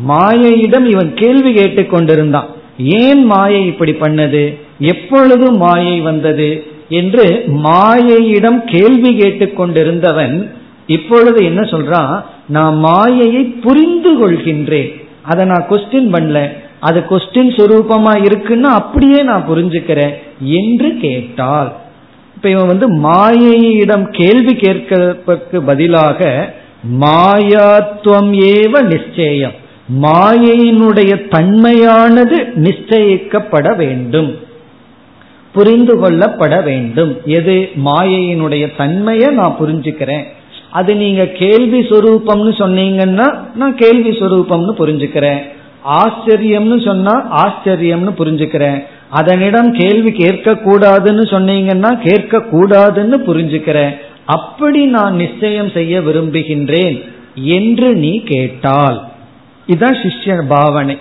மாயையிடம் இவன் கேள்வி கேட்டுக்கொண்டிருந்தான் ஏன் மாயை இப்படி பண்ணது? எப்பொழுது மாயை வந்தது? என்று மாயையிடம் கேள்வி கேட்டுக்கொண்டிருந்தவன் இப்பொழுது என்ன சொல்றான்? நான் மாயையை புரிந்து கொள்கின்றேன். அதை நான் கொஸ்டின் பண்ணல. அது கொஸ்டின் சுரூபமா இருக்குன்னா அப்படியே நான் புரிஞ்சுக்கிறேன் என்று கேட்டால் இப்ப இவன் வந்து மாயையிடம் கேள்வி கேட்கிறதுக்கு பதிலாக மாயாத்துவம் ஏவ நிச்சயம். மாயையினுடைய தன்மையானது நிச்சயிக்கப்பட வேண்டும். புரிந்து கொள்ளப்பட வேண்டும். எது? மாயையினுடைய தன்மையை நான் புரிஞ்சுக்கிறேன். அது நீங்க கேள்வி சொரூபம்னு சொன்னீங்கன்னா நான் கேள்வி சொரூபம்னு புரிஞ்சுக்கிறேன். ஆச்சரியம்னு சொன்னா ஆச்சரியம்னு புரிஞ்சுக்கிறேன். அதனிடம் கேள்வி கேட்க கூடாதுன்னு சொன்னீங்கன்னா கேட்க கூடாதுன்னு புரிஞ்சுக்கிறேன். அப்படி நான் நிச்சயம் செய்ய விரும்புகின்றேன் என்று நீ கேட்டால். இதுதான் சிஷ்ய பாவனை.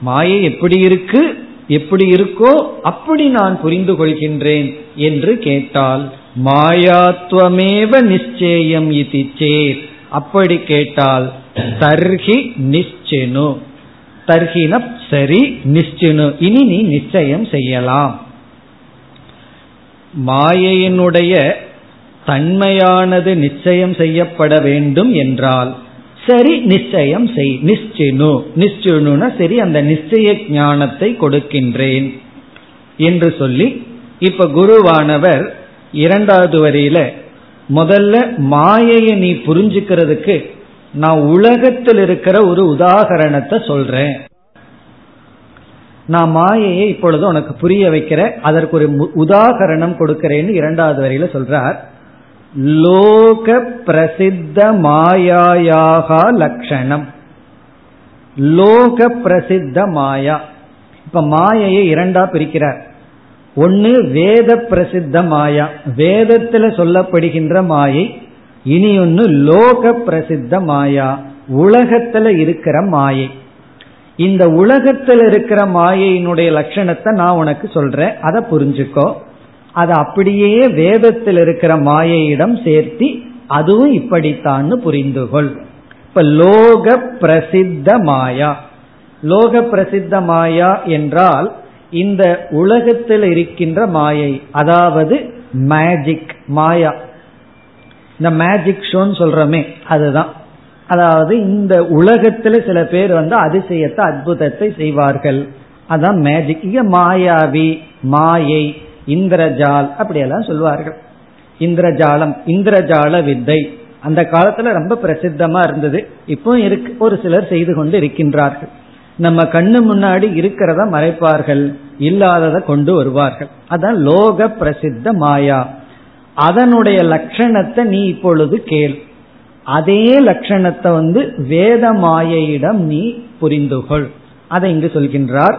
மாயை எப்படி இருக்கு எப்படி இருக்கோ அப்படி நான் புரிந்து கொள்கின்றேன் என்று கேட்டால் மாயாத்வமேவ நிச்சயம் இது சேர் அப்படி கேட்டால் தர்ஹி நிச்சினு தர்ஹின சரி நிச்சினு இனி நீ நிச்சயம் செய்யலாம். மாயையினுடைய தன்மையானது நிச்சயம் செய்யப்பட வேண்டும் என்றால் சரி நிச்சயம் செய் நிச்சினு. நிச்சினுனா சரி அந்த நிச்சய ஞானத்தை கொடுக்கின்றேன் என்று சொல்லி இப்ப குருவானவர் இரண்டாவது வரியில முதல்ல மாயையை நீ புரிஞ்சுக்கிறதுக்கு நான் உலகத்தில் இருக்கிற ஒரு உதாகரணத்தை சொல்றேன். நான் மாயையை இப்பொழுது உனக்கு புரிய வைக்கிறேன் அதற்கு ஒரு உதாகரணம் கொடுக்கிறேன்னு இரண்டாவது வரையில சொல்றார். லோக பிரசித்த மாயாயாக லட்சணம் லோக பிரசித்த மாயா இப்ப மாயையை இரண்டா பிரிக்கிறார். ஒன்னு வேத பிரசித்த மாயா வேதத்துல சொல்லப்படுகின்ற மாயை இனி ஒன்னு லோக பிரசித்த மாயா உலகத்துல இருக்கிற மாயை. இந்த உலகத்தில் இருக்கிற மாயையினுடைய லட்சணத்தை நான் உனக்கு சொல்றேன். அதை புரிஞ்சுக்கோ. அதை அப்படியே வேதத்தில் இருக்கிற மாயையிடம் சேர்த்தி அதுவும் இப்படித்தான்னு புரிந்துகொள். இப்ப லோக பிரசித்த மாயா. லோக பிரசித்த மாயா என்றால் இந்த உலகத்தில் இருக்கின்ற மாயை அதாவது மேஜிக் மாயா. இந்த மேஜிக் ஷோன்னு சொல்றோமே அதுதான். அதாவது இந்த உலகத்துல சில பேர் வந்து அதிசயத்தை அற்புதத்தை செய்வார்கள். அதான் மேஜிக் இங்க மாயாவி மாயை இந்திரஜால் அப்படியெல்லாம் சொல்வார்கள் இந்திரஜாலம் இந்திரஜால வித்தை. அந்த காலத்துல ரொம்ப பிரசித்தமா இருந்தது. இப்போ இருக்கு ஒரு சிலர் செய்து கொண்டு இருக்கின்றார்கள். நம்ம கண்ணு முன்னாடி இருக்கிறத மறைப்பார்கள் இல்லாததை கொண்டு வருவார்கள். அதான் லோக பிரசித்த மாயா. அதனுடைய லட்சணத்தை நீ இப்பொழுது கேள். அதே லட்சணத்தை வந்து வேத மாயையிடம் நீ புரிந்துகொள். அதை இங்கு சொல்கின்றார்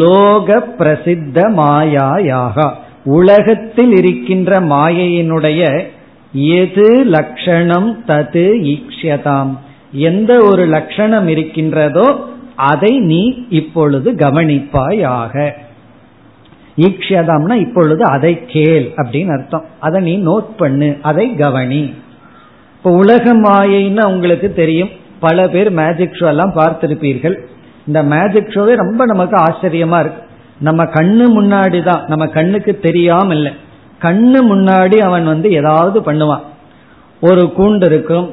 லோக பிரசித்த மாயாயாக. உலகத்தில் இருக்கின்ற மாயையினுடைய எது லட்சணம் தது ஈக்ஷதாம் எந்த ஒரு லட்சணம் இருக்கின்றதோ அதை நீ இப்பொழுது கவனிப்பாயாக. ஈக்ஷதாம்னா இப்பொழுது அதை கேள் அப்படின்னு அர்த்தம். அதை நீ நோட் பண்ணு அதை கவனி. இப்போ உலக மாயைன்னு உங்களுக்கு தெரியும். பல பேர் மேஜிக் ஷோ எல்லாம் பார்த்திருப்பீர்கள். இந்த மேஜிக் ஷோவே ரொம்ப நமக்கு ஆச்சரியமா இருக்கு. நம்ம கண்ணு முன்னாடி தான் நம்ம கண்ணுக்கு தெரியாம இல்லை கண்ணு முன்னாடி அவன் வந்து ஏதாவது பண்ணுவான். ஒரு கூண்டு இருக்கும்.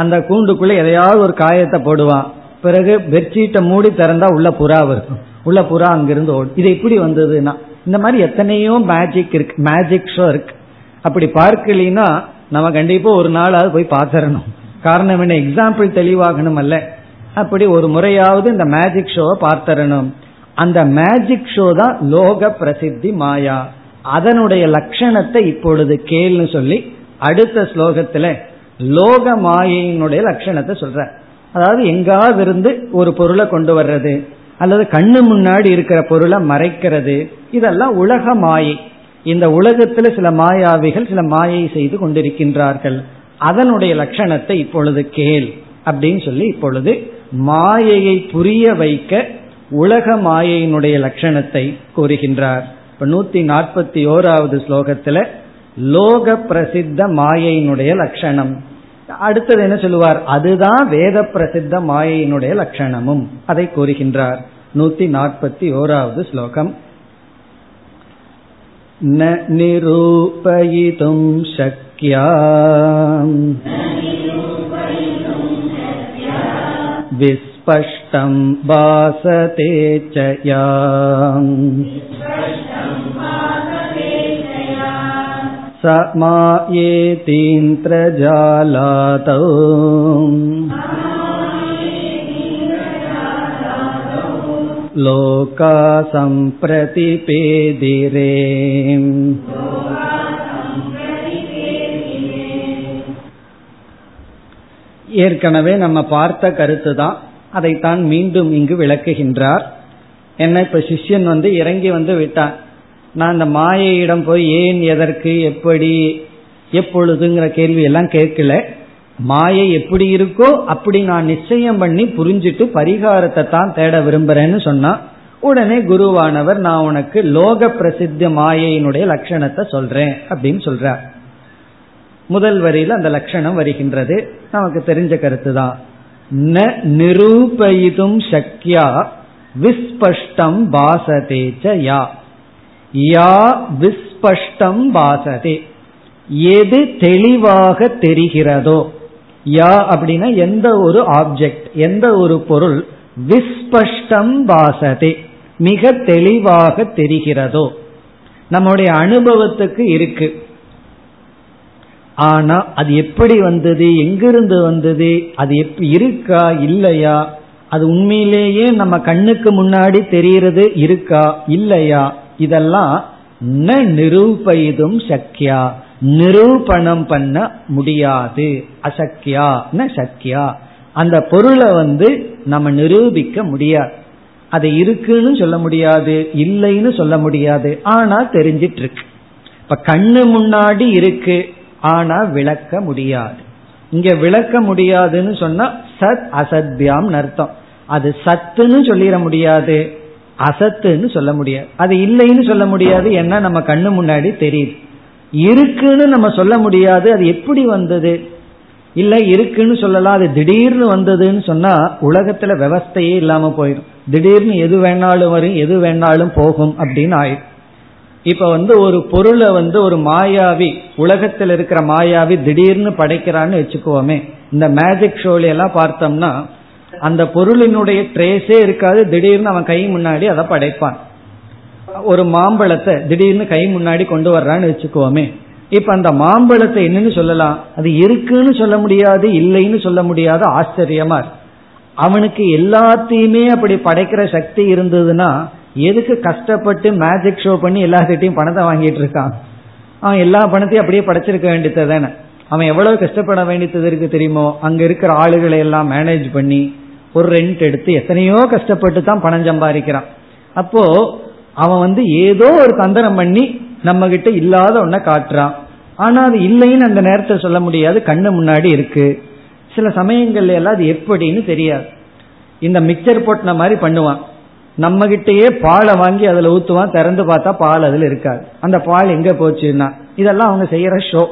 அந்த கூண்டுக்குள்ள எதையாவது ஒரு காயத்தை போடுவான். பிறகு பெட்ஷீட்டை மூடி திறந்தா உள்ள புறா இருக்கும் உள்ள புறா அங்கிருந்து ஓடும். இது எப்படி வந்ததுன்னா இந்த மாதிரி எத்தனையோ மேஜிக் இருக்கு. மேஜிக் ஷோ இருக்கு. அப்படி பார்க்கலினா நம்ம கண்டிப்பா ஒரு நாளாவது போய் பார்த்துடணும். காரணம் என்ன? எக்ஸாம்பிள் தெளிவாகணும் அல்ல அப்படி ஒரு முறையாவது இந்த மேஜிக் ஷோவை பார்த்தரணும் அந்த மேஜிக் ஷோ தான் லோக பிரசித்தி மாயா. அதனுடைய லட்சணத்தை இப்பொழுது கேள்னு சொல்லி அடுத்த ஸ்லோகத்துல லோக மாயையினுடைய லட்சணத்தை சொல்ற. அதாவது எங்காவது இருந்து ஒரு பொருளை கொண்டு வர்றது அல்லது கண்ணு முன்னாடி இருக்கிற பொருளை மறைக்கிறது இதெல்லாம் உலக மாயை. இந்த உலகத்துல சில மாயாவிகள் சில மாயை செய்து கொண்டிருக்கின்றார்கள். அதனுடைய லட்சணத்தை இப்பொழுது கேள் அப்படின்னு சொல்லி இப்பொழுது மாயையை புரிய வைக்க உலக மாயையினுடைய லட்சணத்தை கூறுகின்றார் இப்ப நூத்தி நாற்பத்தி ஓராவது ஸ்லோகத்துல லோக பிரசித்த மாயையினுடைய லட்சணம் அடுத்தது என்ன சொல்லுவார் அதுதான் வேத பிரசித்த மாயையினுடைய லட்சணமும் அதை கூறுகின்றார் நூத்தி நாற்பத்தி ஓராவது ஸ்லோகம் न निरूपयितुं शक्या विस्पष्टं भासते च या स मायेतीन्द्रजालातौ लोका सम्प्रतिपेदिरे ஏற்கனவே நம்ம பார்த்த கருத்து தான் அதைத்தான் மீண்டும் இங்கு விளக்குகின்றார். என்ன இப்ப சிஷ்யன் வந்து இறங்கி வந்து விட்டான். நான் அந்த மாயையிடம் போய் ஏன் எதற்கு எப்படி எப்பொழுதுங்கிற கேள்வி எல்லாம் கேட்கல. மாயை எப்படி இருக்கோ அப்படி நான் நிச்சயம் பண்ணி புரிஞ்சிட்டு பரிகாரத்தை தான் தேட விரும்புறேன்னு சொன்னா உடனே குருவானவர் நான் உனக்கு லோக பிரசித்த மாயையினுடைய லட்சணத்தை சொல்றேன் அப்படின்னு சொல்றார். முதல் வரியில அந்த லட்சணம் வருகின்றது. நமக்கு தெரிஞ்ச கருத்து தான் ந நிரூபயிதும் சக்யா விஸ்பஷ்டம் பாசதே யா. யா விஸ்பஷ்டம் பாசதே. எது தெளிவாக தெரிகிறதோ யா அப்படின்னா எந்த ஒரு ஆப்ஜெக்ட் எந்த ஒரு பொருள் விஸ்பஷ்டம் பாசதே. மிக தெளிவாக தெரிகிறதோ. நம்முடைய அனுபவத்துக்கு இருக்கு. ஆனா அது எப்படி வந்தது எங்கிருந்து வந்தது அது எப்படி இருக்கா இல்லையா? அது உண்மையிலேயே நம்ம கண்ணுக்கு முன்னாடி தெரியறது இருக்கா இல்லையா? இதெல்லாம் ந நிரூபயிதும் சக்கியா நிரூபணம் பண்ண முடியாது. அசக்கியா ந சக்கியா அந்த பொருளை வந்து நம்ம நிரூபிக்க முடியாது. அது இருக்குன்னு சொல்ல முடியாது இல்லைன்னு சொல்ல முடியாது. ஆனா தெரிஞ்சிட்டு இருக்கு இப்ப கண்ணு முன்னாடி இருக்கு. ஆனா விளக்க முடியாது. இங்க விளக்க முடியாதுன்னு சொன்னா சத் அசத்யாம் அர்த்தம். அது சத்துன்னு சொல்லிட முடியாது. அசத்துன்னு சொல்ல முடியாது. அது இல்லைன்னு சொல்ல முடியாது என்ன நம்ம கண்ணு முன்னாடி தெரியுது. இருக்குன்னு நம்ம சொல்ல முடியாது. அது எப்படி வந்தது? இல்ல இருக்குன்னு சொல்லலாம். அது திடீர்னு வந்ததுன்னு சொன்னா உலகத்துல விவஸ்தையே இல்லாம போயிடும். திடீர்னு எது வேணாலும் வரும் எது வேணாலும் போகும் அப்படின்னு ஆயிடும். இப்ப வந்து ஒரு பொருளை வந்து ஒரு மாயாவி உலகத்தில் இருக்கிற மாயாவி திடீர்னு படைக்கிறான்னு வச்சுக்கோமே இந்த மேஜிக் ஷோல எல்லாம் பார்த்தோம்னா அந்த பொருளினுடைய ட்ரேஸே இருக்காது. திடீர்னு அவன் கை முன்னாடி அதை படைப்பான். ஒரு மாம்பழத்தை திடீர்னு கை முன்னாடி கொண்டு வர்றான்னு வச்சுக்கோமே இப்ப அந்த மாம்பழத்தை என்னன்னு சொல்லலாம்? அது இருக்குன்னு சொல்ல முடியாது இல்லைன்னு சொல்ல முடியாது ஆச்சரியமா அவனுக்கு எல்லாத்தையுமே அப்படி படைக்கிற சக்தி இருந்ததுன்னா எதுக்கு கஷ்டப்பட்டு மேஜிக் ஷோ பண்ணி எல்லாத்திட்டையும் பணத்தை வாங்கிட்டு இருக்கான்? அவன் எல்லா பணத்தையும் அப்படியே படைச்சிருக்க வேண்டியது தானே. அவன் எவ்வளவு கஷ்டப்பட வேண்டியது இருக்கு தெரியுமோ? அங்க இருக்கிற ஆளுகளை எல்லாம் மேனேஜ் பண்ணி ஒரு ரெண்ட் எடுத்து எத்தனையோ கஷ்டப்பட்டு தான் பணம் சம்பாதிக்கிறான். அப்போ அவன் வந்து ஏதோ ஒரு தந்திரம் பண்ணி நம்ம கிட்ட இல்லாத ஒன்ன காட்டுறான். ஆனா அது இல்லைன்னு அந்த நேரத்தை சொல்ல முடியாது. கண்ணு முன்னாடி இருக்கு. சில சமயங்கள்ல எல்லாம் அது எப்படின்னு தெரியாது. இந்த மிக்சர் போட்டின மாதிரி பண்ணுவான். நம்ம கிட்டயே பாலை வாங்கி அதுல ஊத்துவான் திறந்து பார்த்தா பால் அதுல இருக்காது. அந்த பால் எங்க போச்சுன்னா இதெல்லாம் அவங்க செய்யற ஷோ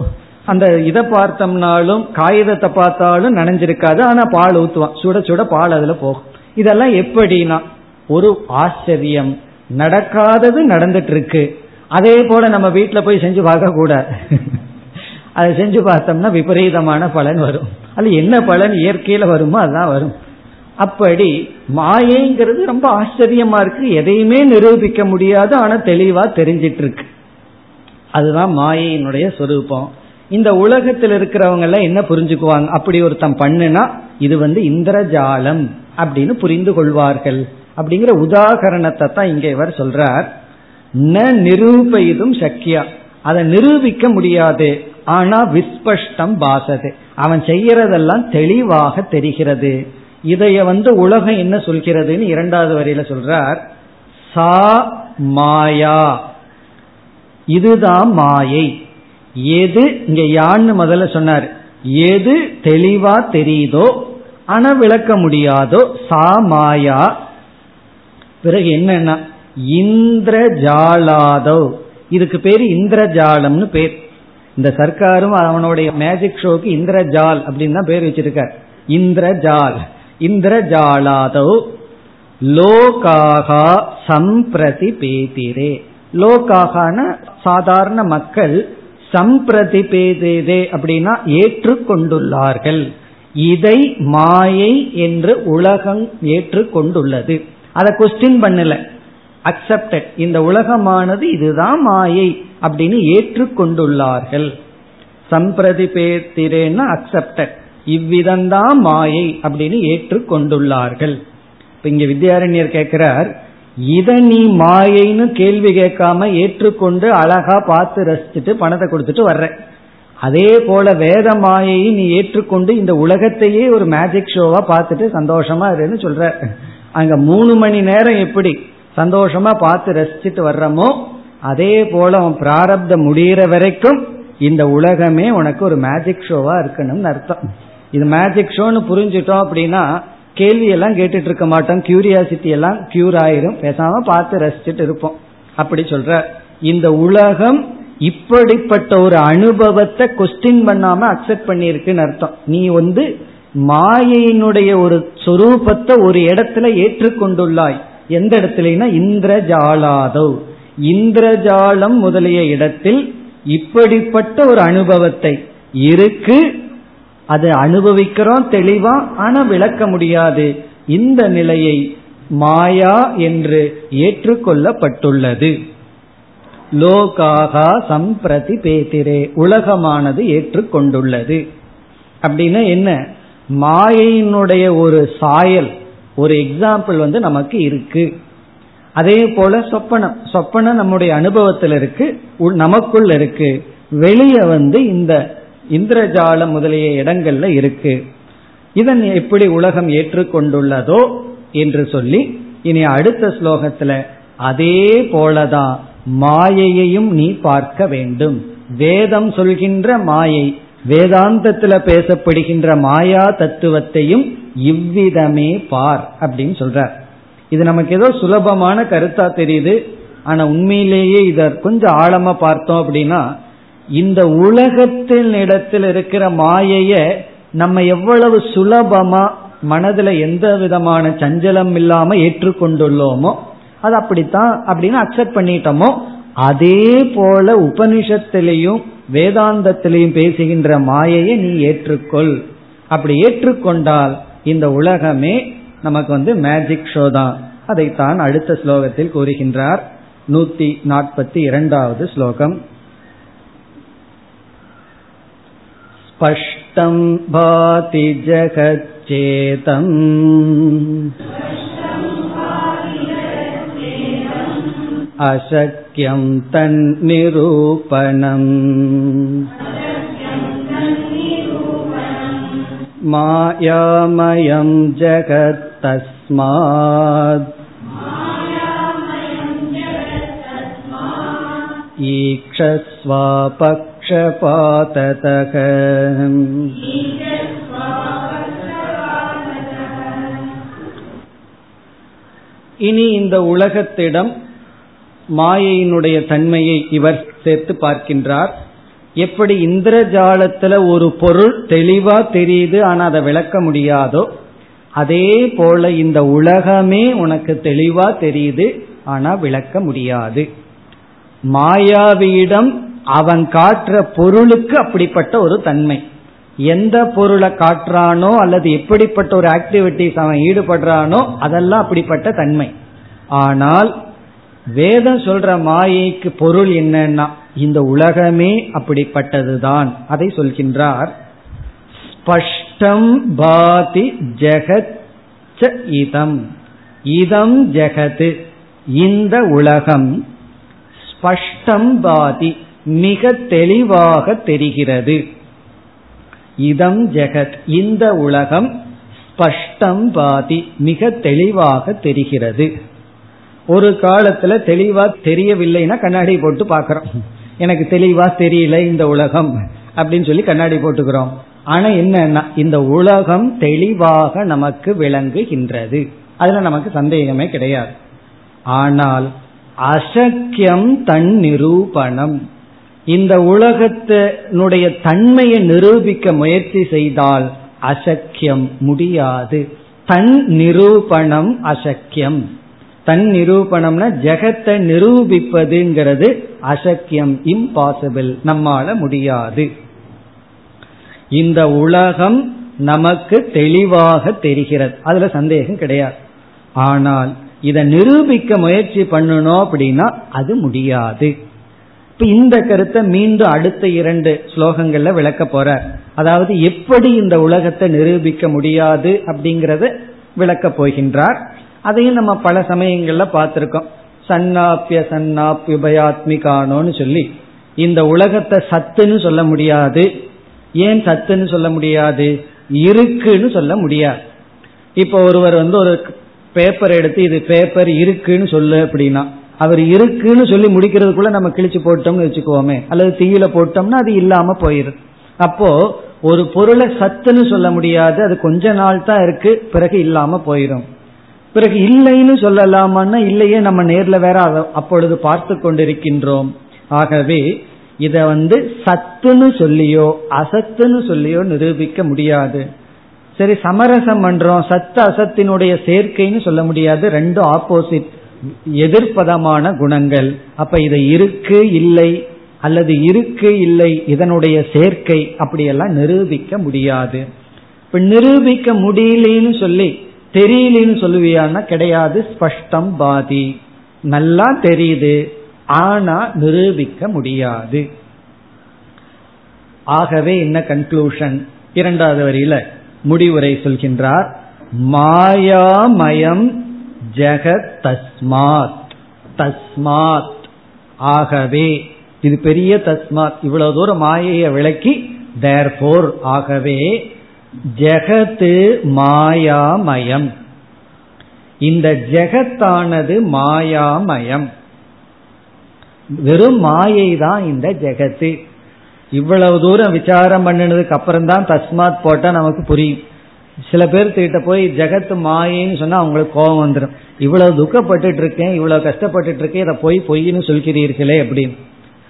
அந்த இதை பார்த்தோம்னாலும் காகிதத்தை பார்த்தாலும் நனைஞ்சிருக்காது ஆனா பால் ஊத்துவான். சுட சுட பால் அதுல போகும். இதெல்லாம் எப்படின்னா ஒரு ஆச்சரியம் நடக்காதது நடந்துட்டு இருக்கு அதே போல நம்ம வீட்டுல போய் செஞ்சு பார்க்க கூடாது அதை செஞ்சு பார்த்தோம்னா விபரீதமான பலன் வரும். அது என்ன பலன்? இயற்கையில வருமோ அதுதான் வரும். அப்படி மாயைங்கிறது ரொம்ப ஆச்சரியமா இருக்கு. எதையுமே நிரூபிக்க முடியாது. ஆனா தெளிவா தெரிஞ்சிட்டு இருக்கு அதுதான் மாயையினுடைய சொரூபம். இந்த உலகத்தில் இருக்கிறவங்க எல்லாம் என்ன புரிஞ்சுக்குவாங்க? அப்படி ஒருத்தன் பண்ணுனா இது வந்து இந்திரஜாலம் அப்படின்னு புரிந்து கொள்வார்கள். அப்படிங்கிற உதாகரணத்தை தான் இங்க இவர் சொல்றார். ந நிரூபயிதும் சக்கியா. அதை நிரூபிக்க முடியாது. ஆனா விஸ்பஷ்டம் பாசது அவன் செய்யறதெல்லாம் தெளிவாக தெரிகிறது. இதைய வந்து உலகம் என்ன சொல்கிறதுன்னு இரண்டாவது வரையில சொல்றார். சா மாயா. இதுதான் மாயை. எது இங்க யான்னு முதல்ல சொன்னார். எது தெளிவா தெரியுதோ ஆனா விளக்க முடியாதோ சா மாயா. பிறகு என்னன்னா இந்திரஜாலாதோ இதுக்கு பேர் இந்திரஜாலம்னு பேர். இந்த சர்க்காரும் அவனுடைய மேஜிக் ஷோக்கு இந்திரஜால் அப்படின்னு தான் பேர் வச்சிருக்க இந்திரஜால். இந்திரஜாலாதோ லோகாகா சம்பிரதி பேதிரே லோகாகான சாதாரண மக்கள் சம்பிரதி பேதிரே அப்படின்னா ஏற்றுக்கொண்டுள்ளார்கள். இதை மாயை என்று உலகம் ஏற்றுக்கொண்டுள்ளது. அதை கொஸ்டின் பண்ணல. அக்செப்டட் இந்த உலகமானது இதுதான் மாயை அப்படின்னு ஏற்றுக்கொண்டுள்ளார்கள். சம்பிரதிபேத்திரேன்னா அக்செப்டட் இவ்விதம்தான் மாயை அப்படின்னு ஏற்றுக்கொண்டுள்ளார்கள். இப்ப இங்க வித்யாரண்யர் கேட்கிறார் இத நீ மாயைன்னு கேள்வி கேட்காம ஏற்றுக்கொண்டு அழகா பார்த்து ரசிச்சுட்டு பணத்தை கொடுத்துட்டு வர்ற. அதே போல வேத மாயை நீ ஏற்றுக்கொண்டு இந்த உலகத்தையே ஒரு மேஜிக் ஷோவா பார்த்துட்டு சந்தோஷமா இருன்னு சொல்ற. அங்க மூணு மணி நேரம் எப்படி சந்தோஷமா பார்த்து ரசிச்சுட்டு வர்றமோ அதே போல அவன் பிராரப்த முடிகிற வரைக்கும் இந்த உலகமே உனக்கு ஒரு மேஜிக் ஷோவா இருக்கணும்னு அர்த்தம். இது மேஜிக் ஷோன்னு புரிஞ்சுட்டோம் அப்படின்னா கேள்வி எல்லாம் கேட்டுட்டு இருக்க மாட்டோம். கியூரியாசிட்டி எல்லாம் கியூர் ஆயிரும். பேசாம பார்த்து ரசிச்சுட்டு இருப்போம். அப்படி சொல்ற. இந்த உலகம் இப்படிப்பட்ட ஒரு அனுபவத்தை கொஸ்டின் பண்ணாம அக்செப்ட் பண்ணிருக்குன்னு அர்த்தம். நீ வந்து மாயையினுடைய ஒரு சொரூபத்தை ஒரு இடத்துல ஏற்றுக்கொண்டுள்ளாய். எந்த இடத்துலனா இந்திரஜாலாதோ இந்திரஜாலம் முதலிய இடத்தில் இப்படிப்பட்ட ஒரு அனுபவத்தை இருக்கு. அதை அனுபவிக்கிறோம் தெளிவா ஆனா விளக்க முடியாது. இந்த நிலையை மாயா என்று ஏற்றுக்கொள்ளப்பட்டுள்ளது. லோகாகா சம்பிரதி பேத்திரே உலகமானது ஏற்றுக்கொண்டுள்ளது. அப்படின்னா என்ன? மாயையினுடைய ஒரு சாயல் ஒரு எக்ஸாம்பிள் வந்து நமக்கு இருக்கு. அதே போல சொப்பனம் சொப்பனம் நம்முடைய அனுபவத்தில் இருக்கு நமக்குள்ள இருக்கு. வெளியே வந்து இந்த இந்திரஜாலம் முதலிய இடங்கள்ல இருக்கு. இதன் எப்படி உலகம் ஏற்றுக்கொண்டுள்ளதோ என்று சொல்லி இனி அடுத்த ஸ்லோகத்துல அதே போலதான் மாயையையும் நீ பார்க்க வேண்டும். வேதம் சொல்கின்ற மாயை வேதாந்தத்துல பேசப்படுகின்ற மாயா தத்துவத்தையும் இவ்விதமே பார் அப்படின்னு சொல்றார். இது நமக்கு ஏதோ சுலபமான கருத்தா தெரியுது. ஆனா உண்மையிலேயே இதை கொஞ்சம் ஆழமா பார்த்தோம் அப்படின்னா இந்த உலகத்தின் இடத்தில் இருக்கிற மாயைய நம்ம எவ்வளவு சுலபமா மனதுல எந்த விதமான சஞ்சலம் இல்லாம ஏற்றுக்கொண்டுள்ளோமோ அது அப்படித்தான் அப்படின்னு அக்செப்ட் பண்ணிட்டோமோ அதே போல உபனிஷத்திலையும் வேதாந்தத்திலையும் பேசுகின்ற மாயையை நீ ஏற்றுக்கொள். அப்படி ஏற்றுக்கொண்டால் இந்த உலகமே நமக்கு வந்து மேஜிக் ஷோ தான். அதைத்தான் அடுத்த ஸ்லோகத்தில் கூறுகின்றார். நூத்தி நாற்பத்தி இரண்டாவது ஸ்லோகம். स्पष्टं भाति जगच्चेतम् अशक्यं तन्निरूपणम् मायामयं जगत्तस्मात् ईक्षस्वापक्षपाततः இனி இந்த உலகத்திடம் மாயையினுடைய தன்மையை இவர் சேர்த்து பார்க்கின்றார் எப்படி இந்திரஜாலத்துல ஒரு பொருள் தெளிவா தெரியுது ஆனா அதை விளக்க முடியாதோ அதே போல இந்த உலகமே உனக்கு தெளிவா தெரியுது ஆனா விளக்க முடியாது மாயாவியிடம் அவன் காட்டுற பொருளுக்கு அப்படிப்பட்ட ஒரு தன்மை. எந்த பொருளை காட்டுறானோ அல்லது எப்படிப்பட்ட ஒரு ஆக்டிவிட்டிஸ் அவன் ஈடுபடுறானோ அதெல்லாம் அப்படிப்பட்ட தன்மை. ஆனால் வேதம் சொல்ற மாயைக்கு பொருள் என்னன்னா இந்த உலகமே அப்படிப்பட்டதுதான். அதை சொல்கின்றார். ஸ்பஷ்டம் பாதி ஜெகத் இதம். இதம் ஜெகத். இந்த உலகம் ஸ்பஷ்டம் பாதி மிக தெளிவாக தெரிகிறது. இதம் ஜெகத். இந்த உலகம் ஸ்பஷ்டம் பாதி மிக தெளிவாக தெரிகிறது. ஒரு காலத்துல தெளிவா தெரியவில்லைன்னா கண்ணாடி போட்டு பாக்கிறோம் எனக்கு தெளிவா தெரியல இந்த உலகம் அப்படின்னு சொல்லி கண்ணாடி போட்டுக்கிறோம். ஆனா என்னன்னா இந்த உலகம் தெளிவாக நமக்கு விளங்குகின்றது. அதுல நமக்கு சந்தேகமே கிடையாது. ஆனால் அசக்கியம் தன் நிரூபணம். இந்த உலகத்தினுடைய தன்மையை நிரூபிக்க முயற்சி செய்தால் அசக்கியம் முடியாது. தன் நிரூபணம் அசக்கியம். தன் நிரூபணம்னா ஜெகத்தை நிரூபிப்பதுங்கிறது அசக்கியம் இம்பாசிபிள் நம்மால முடியாது. இந்த உலகம் நமக்கு தெளிவாக தெரிகிறது. அதுல சந்தேகம் கிடையாது. ஆனால் இதை நிரூபிக்க முயற்சி பண்ணணும் அப்படின்னா அது முடியாது. இப்ப இந்த கருத்தை மீண்டும் அடுத்த இரண்டு ஸ்லோகங்கள்ல விளக்க போற. அதாவது எப்படி இந்த உலகத்தை நிரூபிக்க முடியாது அப்படிங்கறத விளக்க போகின்றார். அதையும் நம்ம பல சமயங்கள்ல பார்த்திருக்கோம். சன்னாப்பிய சன்னாப்யுபயாத்மிகானோன்னு சொல்லி. இந்த உலகத்தை சத்துன்னு சொல்ல முடியாது. ஏன் சத்துன்னு சொல்ல முடியாது? இருக்குன்னு சொல்ல முடியாது. இப்போ ஒருவர் வந்து ஒரு பேப்பர் எடுத்து இது பேப்பர் இருக்குன்னு சொல்லு அப்படின்னா அவர் இருக்குன்னு சொல்லி முடிக்கிறதுக்குள்ள நம்ம கிழிச்சு போட்டோம்னு வச்சுக்கோமே. அல்லது தீயில போட்டோம்னா அது இல்லாம போயிரு அப்போ ஒரு பொருளை சத்துன்னு சொல்ல முடியாது. அது கொஞ்ச நாள் தான் இருக்கு. பிறகு இல்லாம போயிடும் பிறகு இல்லைன்னு சொல்லலாமான்னா இல்லையே நம்ம நேர்ல வேற அப்பொழுது பார்த்து கொண்டிருக்கின்றோம். ஆகவே இத வந்து சத்துன்னு சொல்லியோ அசத்துன்னு சொல்லியோ நிரூபிக்க முடியாது. சரி சமரசம் பண்றோம். சத்து அசத்தினுடைய சேர்க்கைன்னு சொல்ல முடியாது. ரெண்டும் ஆப்போசிட் எதிர்ப்பதமான குணங்கள். அப்ப இது இருக்கு இல்லை அல்லது இருக்கு இல்லை இதனுடைய சேர்க்கை அப்படியெல்லாம் நிரூபிக்க முடியாது. இப்ப நிரூபிக்க முடியலன்னு சொல்லி தெரியலன்னு சொல்லுவியான்னா கிடையாது ஸ்பஷ்டம் பாதி. நல்லா தெரியுது ஆனா நிரூபிக்க முடியாது. ஆகவே என்ன கன்க்ளூஷன் இரண்டாவது வரியில முடிவுரை சொல்கின்றார் மாயாமயம் ஜெகத் தஸ்மாத். தஸ்மாத். ஆகவே இது பெரிய தஸ்மாத். இவ்வளவு தூரம் மாயையை விளக்கி தேர்போர் ஆகவே ஜெகத்து மாயாமயம். இந்த ஜெகத்தானது மாயாமயம். வெறும் மாயை தான் இந்த ஜெகத்து. இவ்வளவு தூரம் விசாரம் பண்ணினதுக்கு அப்புறம் தான் தஸ்மாத் போட்டா நமக்கு புரியும். சில பேர்த்துக்கிட்ட போய் ஜெகத்து மாயின்னு சொன்னா அவங்களுக்கு கோபம் வந்துடும் இவ்வளவு துக்கப்பட்டு இருக்கேன் இவ்வளவு கஷ்டப்பட்டு இருக்கேன் இதை போய் பொய்ன்னு சொல்கிறீர்களே அப்படின்னு.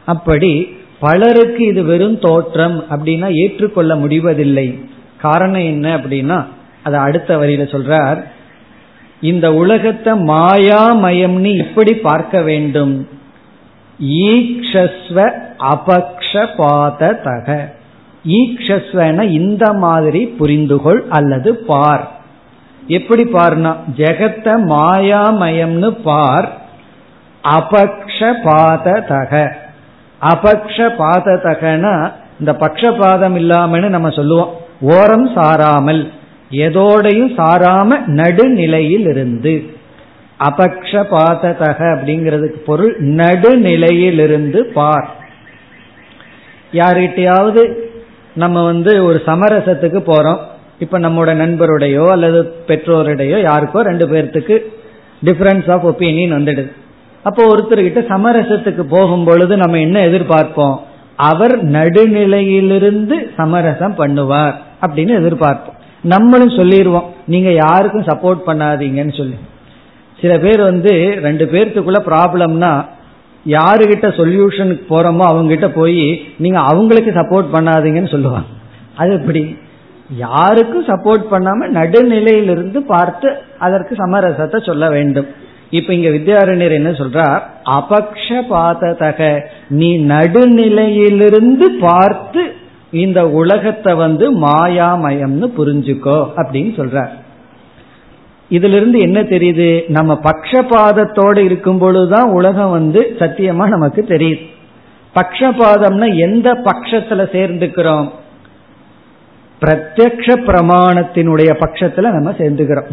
அப்படி பலருக்கு இது வெறும் தோற்றம் அப்படின்னா ஏற்றுக்கொள்ள முடிவதில்லை. காரணம் என்ன அப்படின்னா அதை அடுத்த வரியில சொல்றார் இந்த உலகத்தை மாயாமயம்னு இப்படி பார்க்க வேண்டும். ஈக்ஷஸ்வ அபக்ஷபாததக. ஈக்ஷஸ்வன இந்த மாதிரி புரிந்துகொள் அல்லது பார். எப்படி பார்னா ஜெகத்த மாயாமயம்னு பார் அபக்ஷபாததக. அபக்ஷபாததகனா இந்த பக்ஷபாதம் இல்லாமன்னு நம்ம சொல்லுவோம். ஓரம் சாராமல் எதோடையும் சாராம நடுநிலையில் இருந்து அபக்ஷபாததக அப்படிங்கிறதுக்கு பொருள் நடுநிலையிலிருந்து பார். யார்கிட்டயாவது நம்ம வந்து ஒரு சமரசத்துக்கு போறோம். இப்ப நம்மோட நண்பருடையோ அல்லது பெற்றோருடையோ யாருக்கோ ரெண்டு பேர்த்துக்கு டிஃபரன்ஸ் ஆஃப் ஒப்பீனியன் வந்துடுது. அப்போ ஒருத்தர்கிட்ட சமரசத்துக்கு போகும் பொழுது நம்ம என்ன எதிர்பார்ப்போம்? அவர் நடுநிலையிலிருந்து சமரசம் பண்ணுவார் அப்படின்னு எதிர்பார்ப்போம். நம்மளும் சொல்லிடுவோம் நீங்க யாருக்கும் சப்போர்ட் பண்ணாதீங்கன்னு சொல்லி. சில பேர் வந்து ரெண்டு பேர்த்துக்குள்ள ப்ராப்ளம்னா யாருகிட்ட சொல்யூஷனுக்கு போறோமோ அவங்க கிட்ட போய் நீங்க அவங்களுக்கு சப்போர்ட் பண்ணாதீங்கன்னு சொல்லுவாங்க. அது எப்படி? யாருக்கும் சப்போர்ட் பண்ணாம நடுநிலையிலிருந்து பார்த்து அதற்கு சமரசத்தை சொல்ல வேண்டும். இப்ப இங்க வித்யாரண்யர் என்ன சொல்றார்? அபக்ஷபாதக நீ நடுநிலையிலிருந்து பார்த்து இந்த உலகத்தை வந்து மாயாமயம்னு புரிஞ்சுக்கோ அப்படின்னு சொல்றார். இதுல இருந்து என்ன தெரியுது? நம்ம பக்ஷபாதத்தோடு இருக்கும் பொழுதுதான் உலகம் வந்து சத்தியமா நமக்கு தெரியுது. பக்ஷபாதம்னா எந்த பட்சத்துல சேர்ந்துக்கிறோம்? பிரத்யக்ஷ பிரமாணத்தினுடைய பட்சத்துல நம்ம சேர்ந்துக்கிறோம்.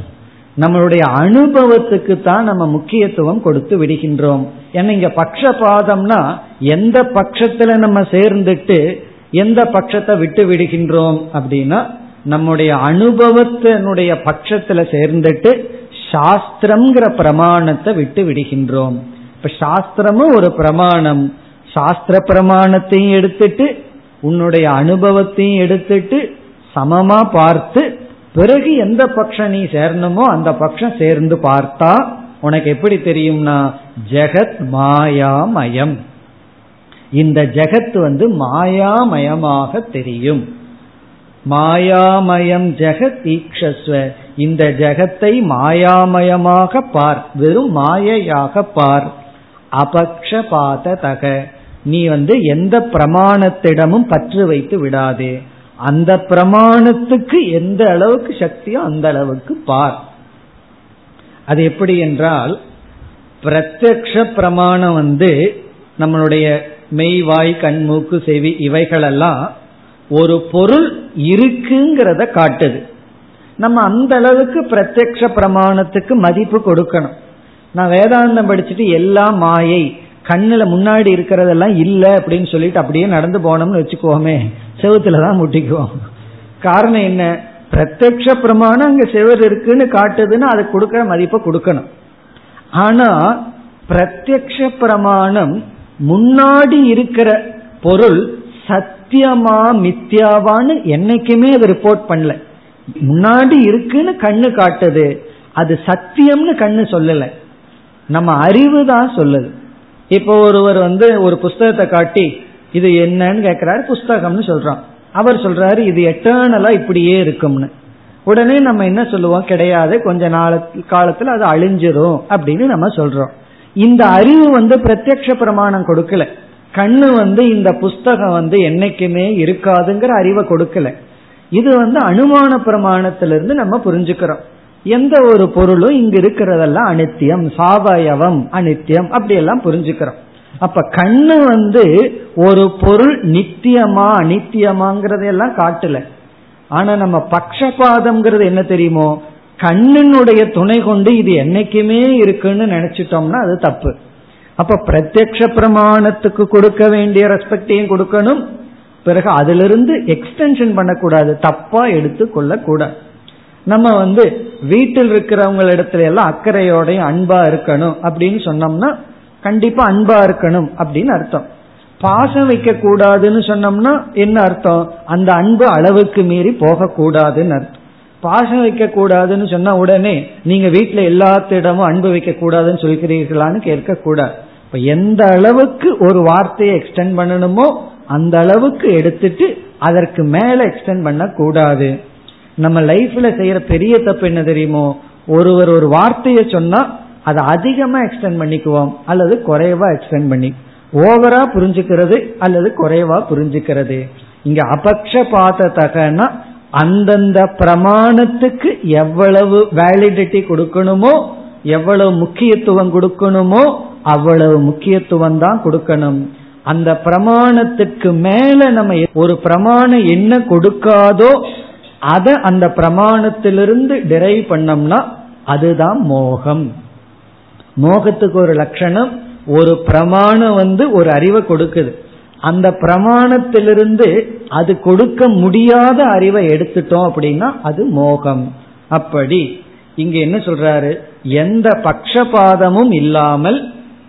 நம்மளுடைய அனுபவத்துக்கு தான் நம்ம முக்கியத்துவம் கொடுத்து விடுகின்றோம். ஏன்னா இங்க பக்ஷபாதம்னா எந்த பட்சத்துல நம்ம சேர்ந்துட்டு எந்த பட்சத்தை விட்டு விடுகின்றோம் அப்படின்னா நம்முடைய அனுபவத்தினுடைய பட்சத்துல சேர்ந்துட்டு சாஸ்திரம்ங்கிற பிரமாணத்தை விட்டு விடுகின்றோம். இப்ப சாஸ்திரமும் ஒரு பிரமாணம். சாஸ்திர பிரமாணத்தையும் எடுத்துட்டு உன்னுடைய அனுபவத்தையும் எடுத்துட்டு சமமா பார்த்து பிறகு எந்த பட்சம் நீ சேரணுமோ அந்த பட்சம் சேர்ந்து பார்த்தா உனக்கு எப்படி தெரியும்னா ஜெகத் மாயாமயம். இந்த ஜெகத் வந்து மாயாமயமாக தெரியும். மாயாமயம் ஜெகத் ஈக்ஷஸ்வ. இந்த ஜெகத்தை மாயாமயமாக பார். வெறும் மாயையாக பார். அபக்ஷபாதக நீ வந்து எந்த பிரமாணத்திடமும் பற்று வைத்து விடாதே. அந்த பிரமாணத்துக்கு எந்த அளவுக்கு சக்தியோ அந்த அளவுக்கு பார். அது எப்படி என்றால் பிரத்யக்ஷ பிரமாணம் வந்து நம்மளுடைய மெய்வாய் கண்மூக்கு செவி இவைகளெல்லாம் ஒரு பொருள் இருக்குங்கிறத காட்டுது. நம்ம அந்த அளவுக்கு பிரத்யக்ஷ பிரமாணத்துக்கு மதிப்பு கொடுக்கணும். நான் வேதாந்தம் படிச்சுட்டு எல்லாம் மாயை கண்ணுல முன்னாடி இருக்கிறதெல்லாம் இல்லை அப்படின்னு சொல்லிட்டு அப்படியே நடந்து போனோம்னு வச்சுக்கோமே செவத்துல தான் முட்டிக்குவோம். காரணம் என்ன? பிரத்யக்ஷ பிரமாணம் அங்க செவர் இருக்குன்னு காட்டுதுன்னா அதை கொடுக்கற மதிப்பை கொடுக்கணும். ஆனா பிரத்யக்ஷ பிரமாணம் முன்னாடி இருக்கிற பொருள் சத் சத்தியமா மித்யாவான்னு என்னைக்குமே அதை ரிப்போர்ட் பண்ணல. முன்னாடி இருக்குன்னு கண்ணு காட்டுது. அது சத்தியம்னு கண்ணு சொல்லல. நம்ம அறிவு தான் சொல்லுது. இப்போ ஒருவர் வந்து ஒரு புஸ்தகத்தை காட்டி இது என்னன்னு கேட்கிறாரு புஸ்தகம்னு சொல்றான். அவர் சொல்றாரு இது எட்டர்னலா இப்படியே இருக்கும்னு. உடனே நம்ம என்ன சொல்லுவோம்? கிடையாது கொஞ்ச நாள் காலத்துல அது அழிஞ்சிரும் அப்படின்னு நம்ம சொல்றோம். இந்த அறிவு வந்து பிரத்யக்ஷ பிரமாணம் கொடுக்கல. கண்ணு வந்து இந்த புஸ்தகம் வந்து என்னைக்குமே இருக்காதுங்கிற அறிவை கொடுக்கல. இது வந்து அனுமான பிரமாணத்திலிருந்து நம்ம புரிஞ்சுக்கிறோம். எந்த ஒரு பொருளும் இங்க இருக்கிறதெல்லாம் அனித்தியம் சாவயவம் அனித்தியம் அப்படியெல்லாம் புரிஞ்சுக்கிறோம். அப்ப கண்ணு வந்து ஒரு பொருள் நித்தியமா அனித்தியமாங்கிறதையெல்லாம் காட்டல. ஆனா நம்ம பக்ஷபாதம்ங்கிறது என்ன தெரியுமோ? கண்ணினுடைய துணை கொண்டு இது என்னைக்குமே இருக்குன்னு நினைச்சிட்டோம்னா அது தப்பு. அப்ப பிரத்யக்ஷ பிரமாணத்துக்கு கொடுக்க வேண்டிய ரெஸ்பெக்டையும் கொடுக்கணும். பிறகு அதிலிருந்து எக்ஸ்டென்ஷன் பண்ணக்கூடாது. தப்பா எடுத்து கொள்ளக்கூடாது. நம்ம வந்து வீட்டில் இருக்கிறவங்க இடத்துல எல்லாம் அக்கறையோடையும் அன்பா இருக்கணும் அப்படின்னு சொன்னோம்னா கண்டிப்பா அன்பா இருக்கணும் அப்படின்னு அர்த்தம். பாசம் வைக்க கூடாதுன்னு சொன்னோம்னா என்ன அர்த்தம்? அந்த அன்பு அளவுக்கு மீறி போகக்கூடாதுன்னு அர்த்தம். பாசம் வைக்க கூடாதுன்னு சொன்னா உடனே நீங்க வீட்டுல எல்லாத்திடமும் அன்பு வைக்க கூடாதுன்னு சொல்கிறீர்களான்னு கேட்க கூடாது இப்ப எந்த அளவுக்கு ஒரு வார்த்தையை எக்ஸ்டெண்ட் பண்ணணுமோ அந்த அளவுக்கு எடுத்துட்டு அதற்கு மேல எக்ஸ்டெண்ட் பண்ண கூடாது நம்ம லைஃப்ல செய்யற பெரிய தப்பு என்ன தெரியுமோ? ஒருவர் ஒரு வார்த்தையை சொன்னா அதை அதிகமா எக்ஸ்டெண்ட் பண்ணிக்குவோம். அல்லது குறைவா எக்ஸ்டெண்ட் பண்ணி ஓவரா புரிஞ்சுக்கிறது அல்லது குறைவா புரிஞ்சுக்கிறது. இங்க அபக்ஷபாதத்தகனா அந்தந்த பிரமாணத்துக்கு எவ்வளவு வேலிடிட்டி கொடுக்கணுமோ எவ்வளவு முக்கியத்துவம் கொடுக்கணுமோ அவ்வளவு முக்கியத்துவம் தான் கொடுக்கணும். அந்த பிரமாணத்துக்கு மேல நம்ம ஒரு பிரமாணம் என்ன கொடுக்காதோ அதை அந்த பிரமாணத்திலிருந்து டிரைவ் பண்ணோம்னா அதுதான் மோகம். மோகத்துக்கு ஒரு லட்சணம் ஒரு பிரமாணம் வந்து ஒரு அறிவை கொடுக்குது. அந்த பிரமாணத்திலிருந்து அது கொடுக்க முடியாத அறிவை எடுத்துட்டோம் அப்படின்னா அது மோகம். அப்படி. இங்க என்ன சொல்றாரு? எந்த பக்ஷபாதமும் இல்லாமல்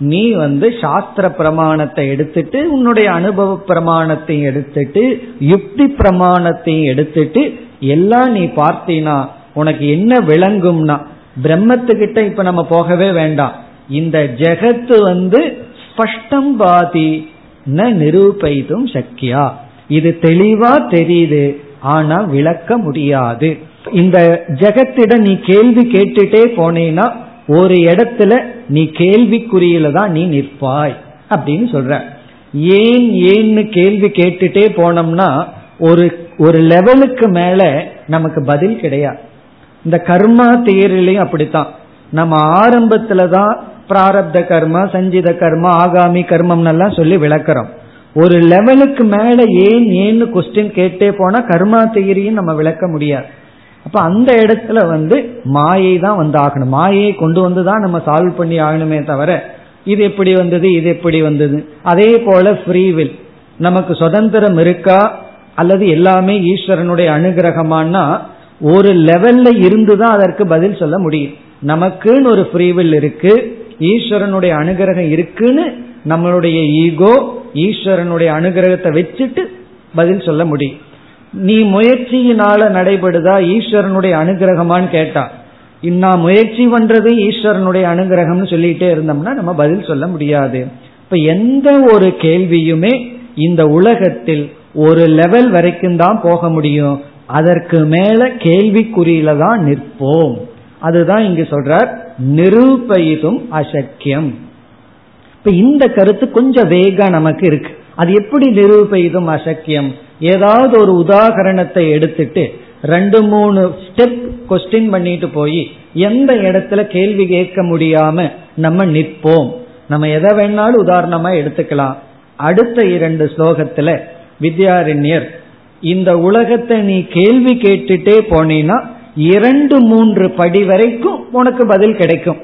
நீ வந்து சாஸ்திர பிரமாணத்தை எடுத்துட்டு உன்னுடைய அனுபவ பிரமாணத்தையும் எடுத்துட்டு யுக்தி பிரமாணத்தையும் எடுத்துட்டு எல்லாம் நீ பார்த்தீனா உனக்கு என்ன விளங்கும்னா பிரம்மத்துக்கிட்ட இப்ப நம்ம போகவே வேண்டாம். இந்த ஜெகத்து வந்து ஸ்பஷ்டம் பாதி ந நிரூபைதும் சக்கியா இது தெளிவா தெரியுது ஆனா விளக்க முடியாது. இந்த ஜெகத்திடம் நீ கேள்வி கேட்டுட்டே போனேன்னா ஒரு இடத்துல நீ கேள்விக்குறியில தான் நீ நிற்பாய் அப்படின்னு சொல்ற. ஏன் ஏன்னு கேள்வி கேட்டுட்டே போனோம்னா ஒரு ஒரு லெவலுக்கு மேல நமக்கு பதில் கிடையாது. இந்த கர்மா தேரிலையும் அப்படித்தான். நம்ம ஆரம்பத்துல தான் பிராரப்த கர்மா சஞ்சித கர்மா ஆகாமி கர்மம் எல்லாம் சொல்லி விளக்குறோம். ஒரு லெவலுக்கு மேல ஏன் ஏன்னு கொஸ்டின் கேட்டே போனா கர்மா தேரியும் நம்ம விளக்க முடியாது. அப்ப அந்த இடத்துல வந்து மாயை தான் வந்து ஆகணும் மாயையை கொண்டு வந்து தான் நம்ம சால்வ் பண்ணி ஆகணுமே தவிர இது எப்படி வந்தது இது எப்படி வந்தது? அதே போல ஃப்ரீவில் நமக்கு சுதந்திரம் இருக்கா? அல்லது எல்லாமே ஈஸ்வரனுடைய அனுகிரகமானா ஒரு லெவல்ல இருந்து தான் அதற்கு பதில் சொல்ல முடியும். நமக்குன்னு ஒரு ஃப்ரீவில் இருக்கு ஈஸ்வரனுடைய அனுகிரகம் இருக்குன்னு நம்மளுடைய ஈகோ ஈஸ்வரனுடைய அனுகிரகத்தை வச்சுட்டு பதில் சொல்ல முடியும். நீ முயற்சியினால நடைபெறுதா ஈஸ்வரனுடைய அனுகிரகமான்னு கேட்டா. நான் முயற்சி பண்றது ஈஸ்வரனுடைய அனுகிரகம்னு சொல்லிட்டே இருந்தோம்னா நம்ம பதில் சொல்ல முடியாது. இப்ப எந்த ஒரு கேள்வியுமே இந்த உலகத்தில் ஒரு லெவல் வரைக்கும் தான் போக முடியும். அதற்கு மேல கேள்விக்குறியில தான் நிற்போம். அதுதான் இங்கு சொல்றார் நிரூபயிதும் அசக்கியம். இப்ப இந்த கருத்து கொஞ்சம் வேகா நமக்கு இருக்கு. அது எப்படி நிரூபிதும் அசக்கியம்? ஏதாவது ஒரு உதாகரணத்தை எடுத்துட்டு ரெண்டு மூணு ஸ்டெப் கொஸ்டின் பண்ணிட்டு போய் எந்த இடத்துல கேள்வி கேட்க முடியாம நம்ம நிற்போம்? நம்ம எதை வேணாலும் உதாரணமா எடுத்துக்கலாம். அடுத்த இரண்டு ஸ்லோகத்துல வித்யாரண்யர் இந்த உலகத்தை நீ கேள்வி கேட்டுட்டே போனீன்னா இரண்டு மூன்று படி வரைக்கும் உனக்கு பதில் கிடைக்கும்.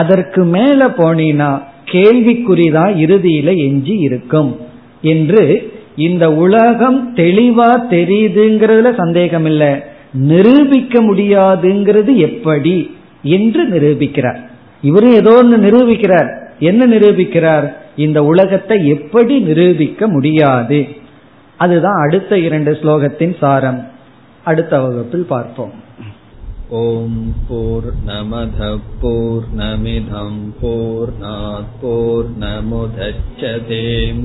அதற்கு மேல போனீனா கேள்விக்குறிதான் இறுதியில எஞ்சி இருக்கும். என்று இந்த உலகம் தெளிவா தெரியுதுங்கிறதுல சந்தேகம் இல்லை நிரூபிக்க முடியாதுங்கிறது எப்படி என்று நிரூபிக்கிறார். இவரும் ஏதோ ஒன்று நிரூபிக்கிறார். என்ன நிரூபிக்கிறார்? இந்த உலகத்தை எப்படி நிரூபிக்க முடியாது? அதுதான் அடுத்த இரண்டு ஸ்லோகத்தின் சாரம். அடுத்த வகுப்பில் பார்ப்போம். ஓம் போர் நமத போர் நமிதம் போர் போர் நமுதச்சதேம்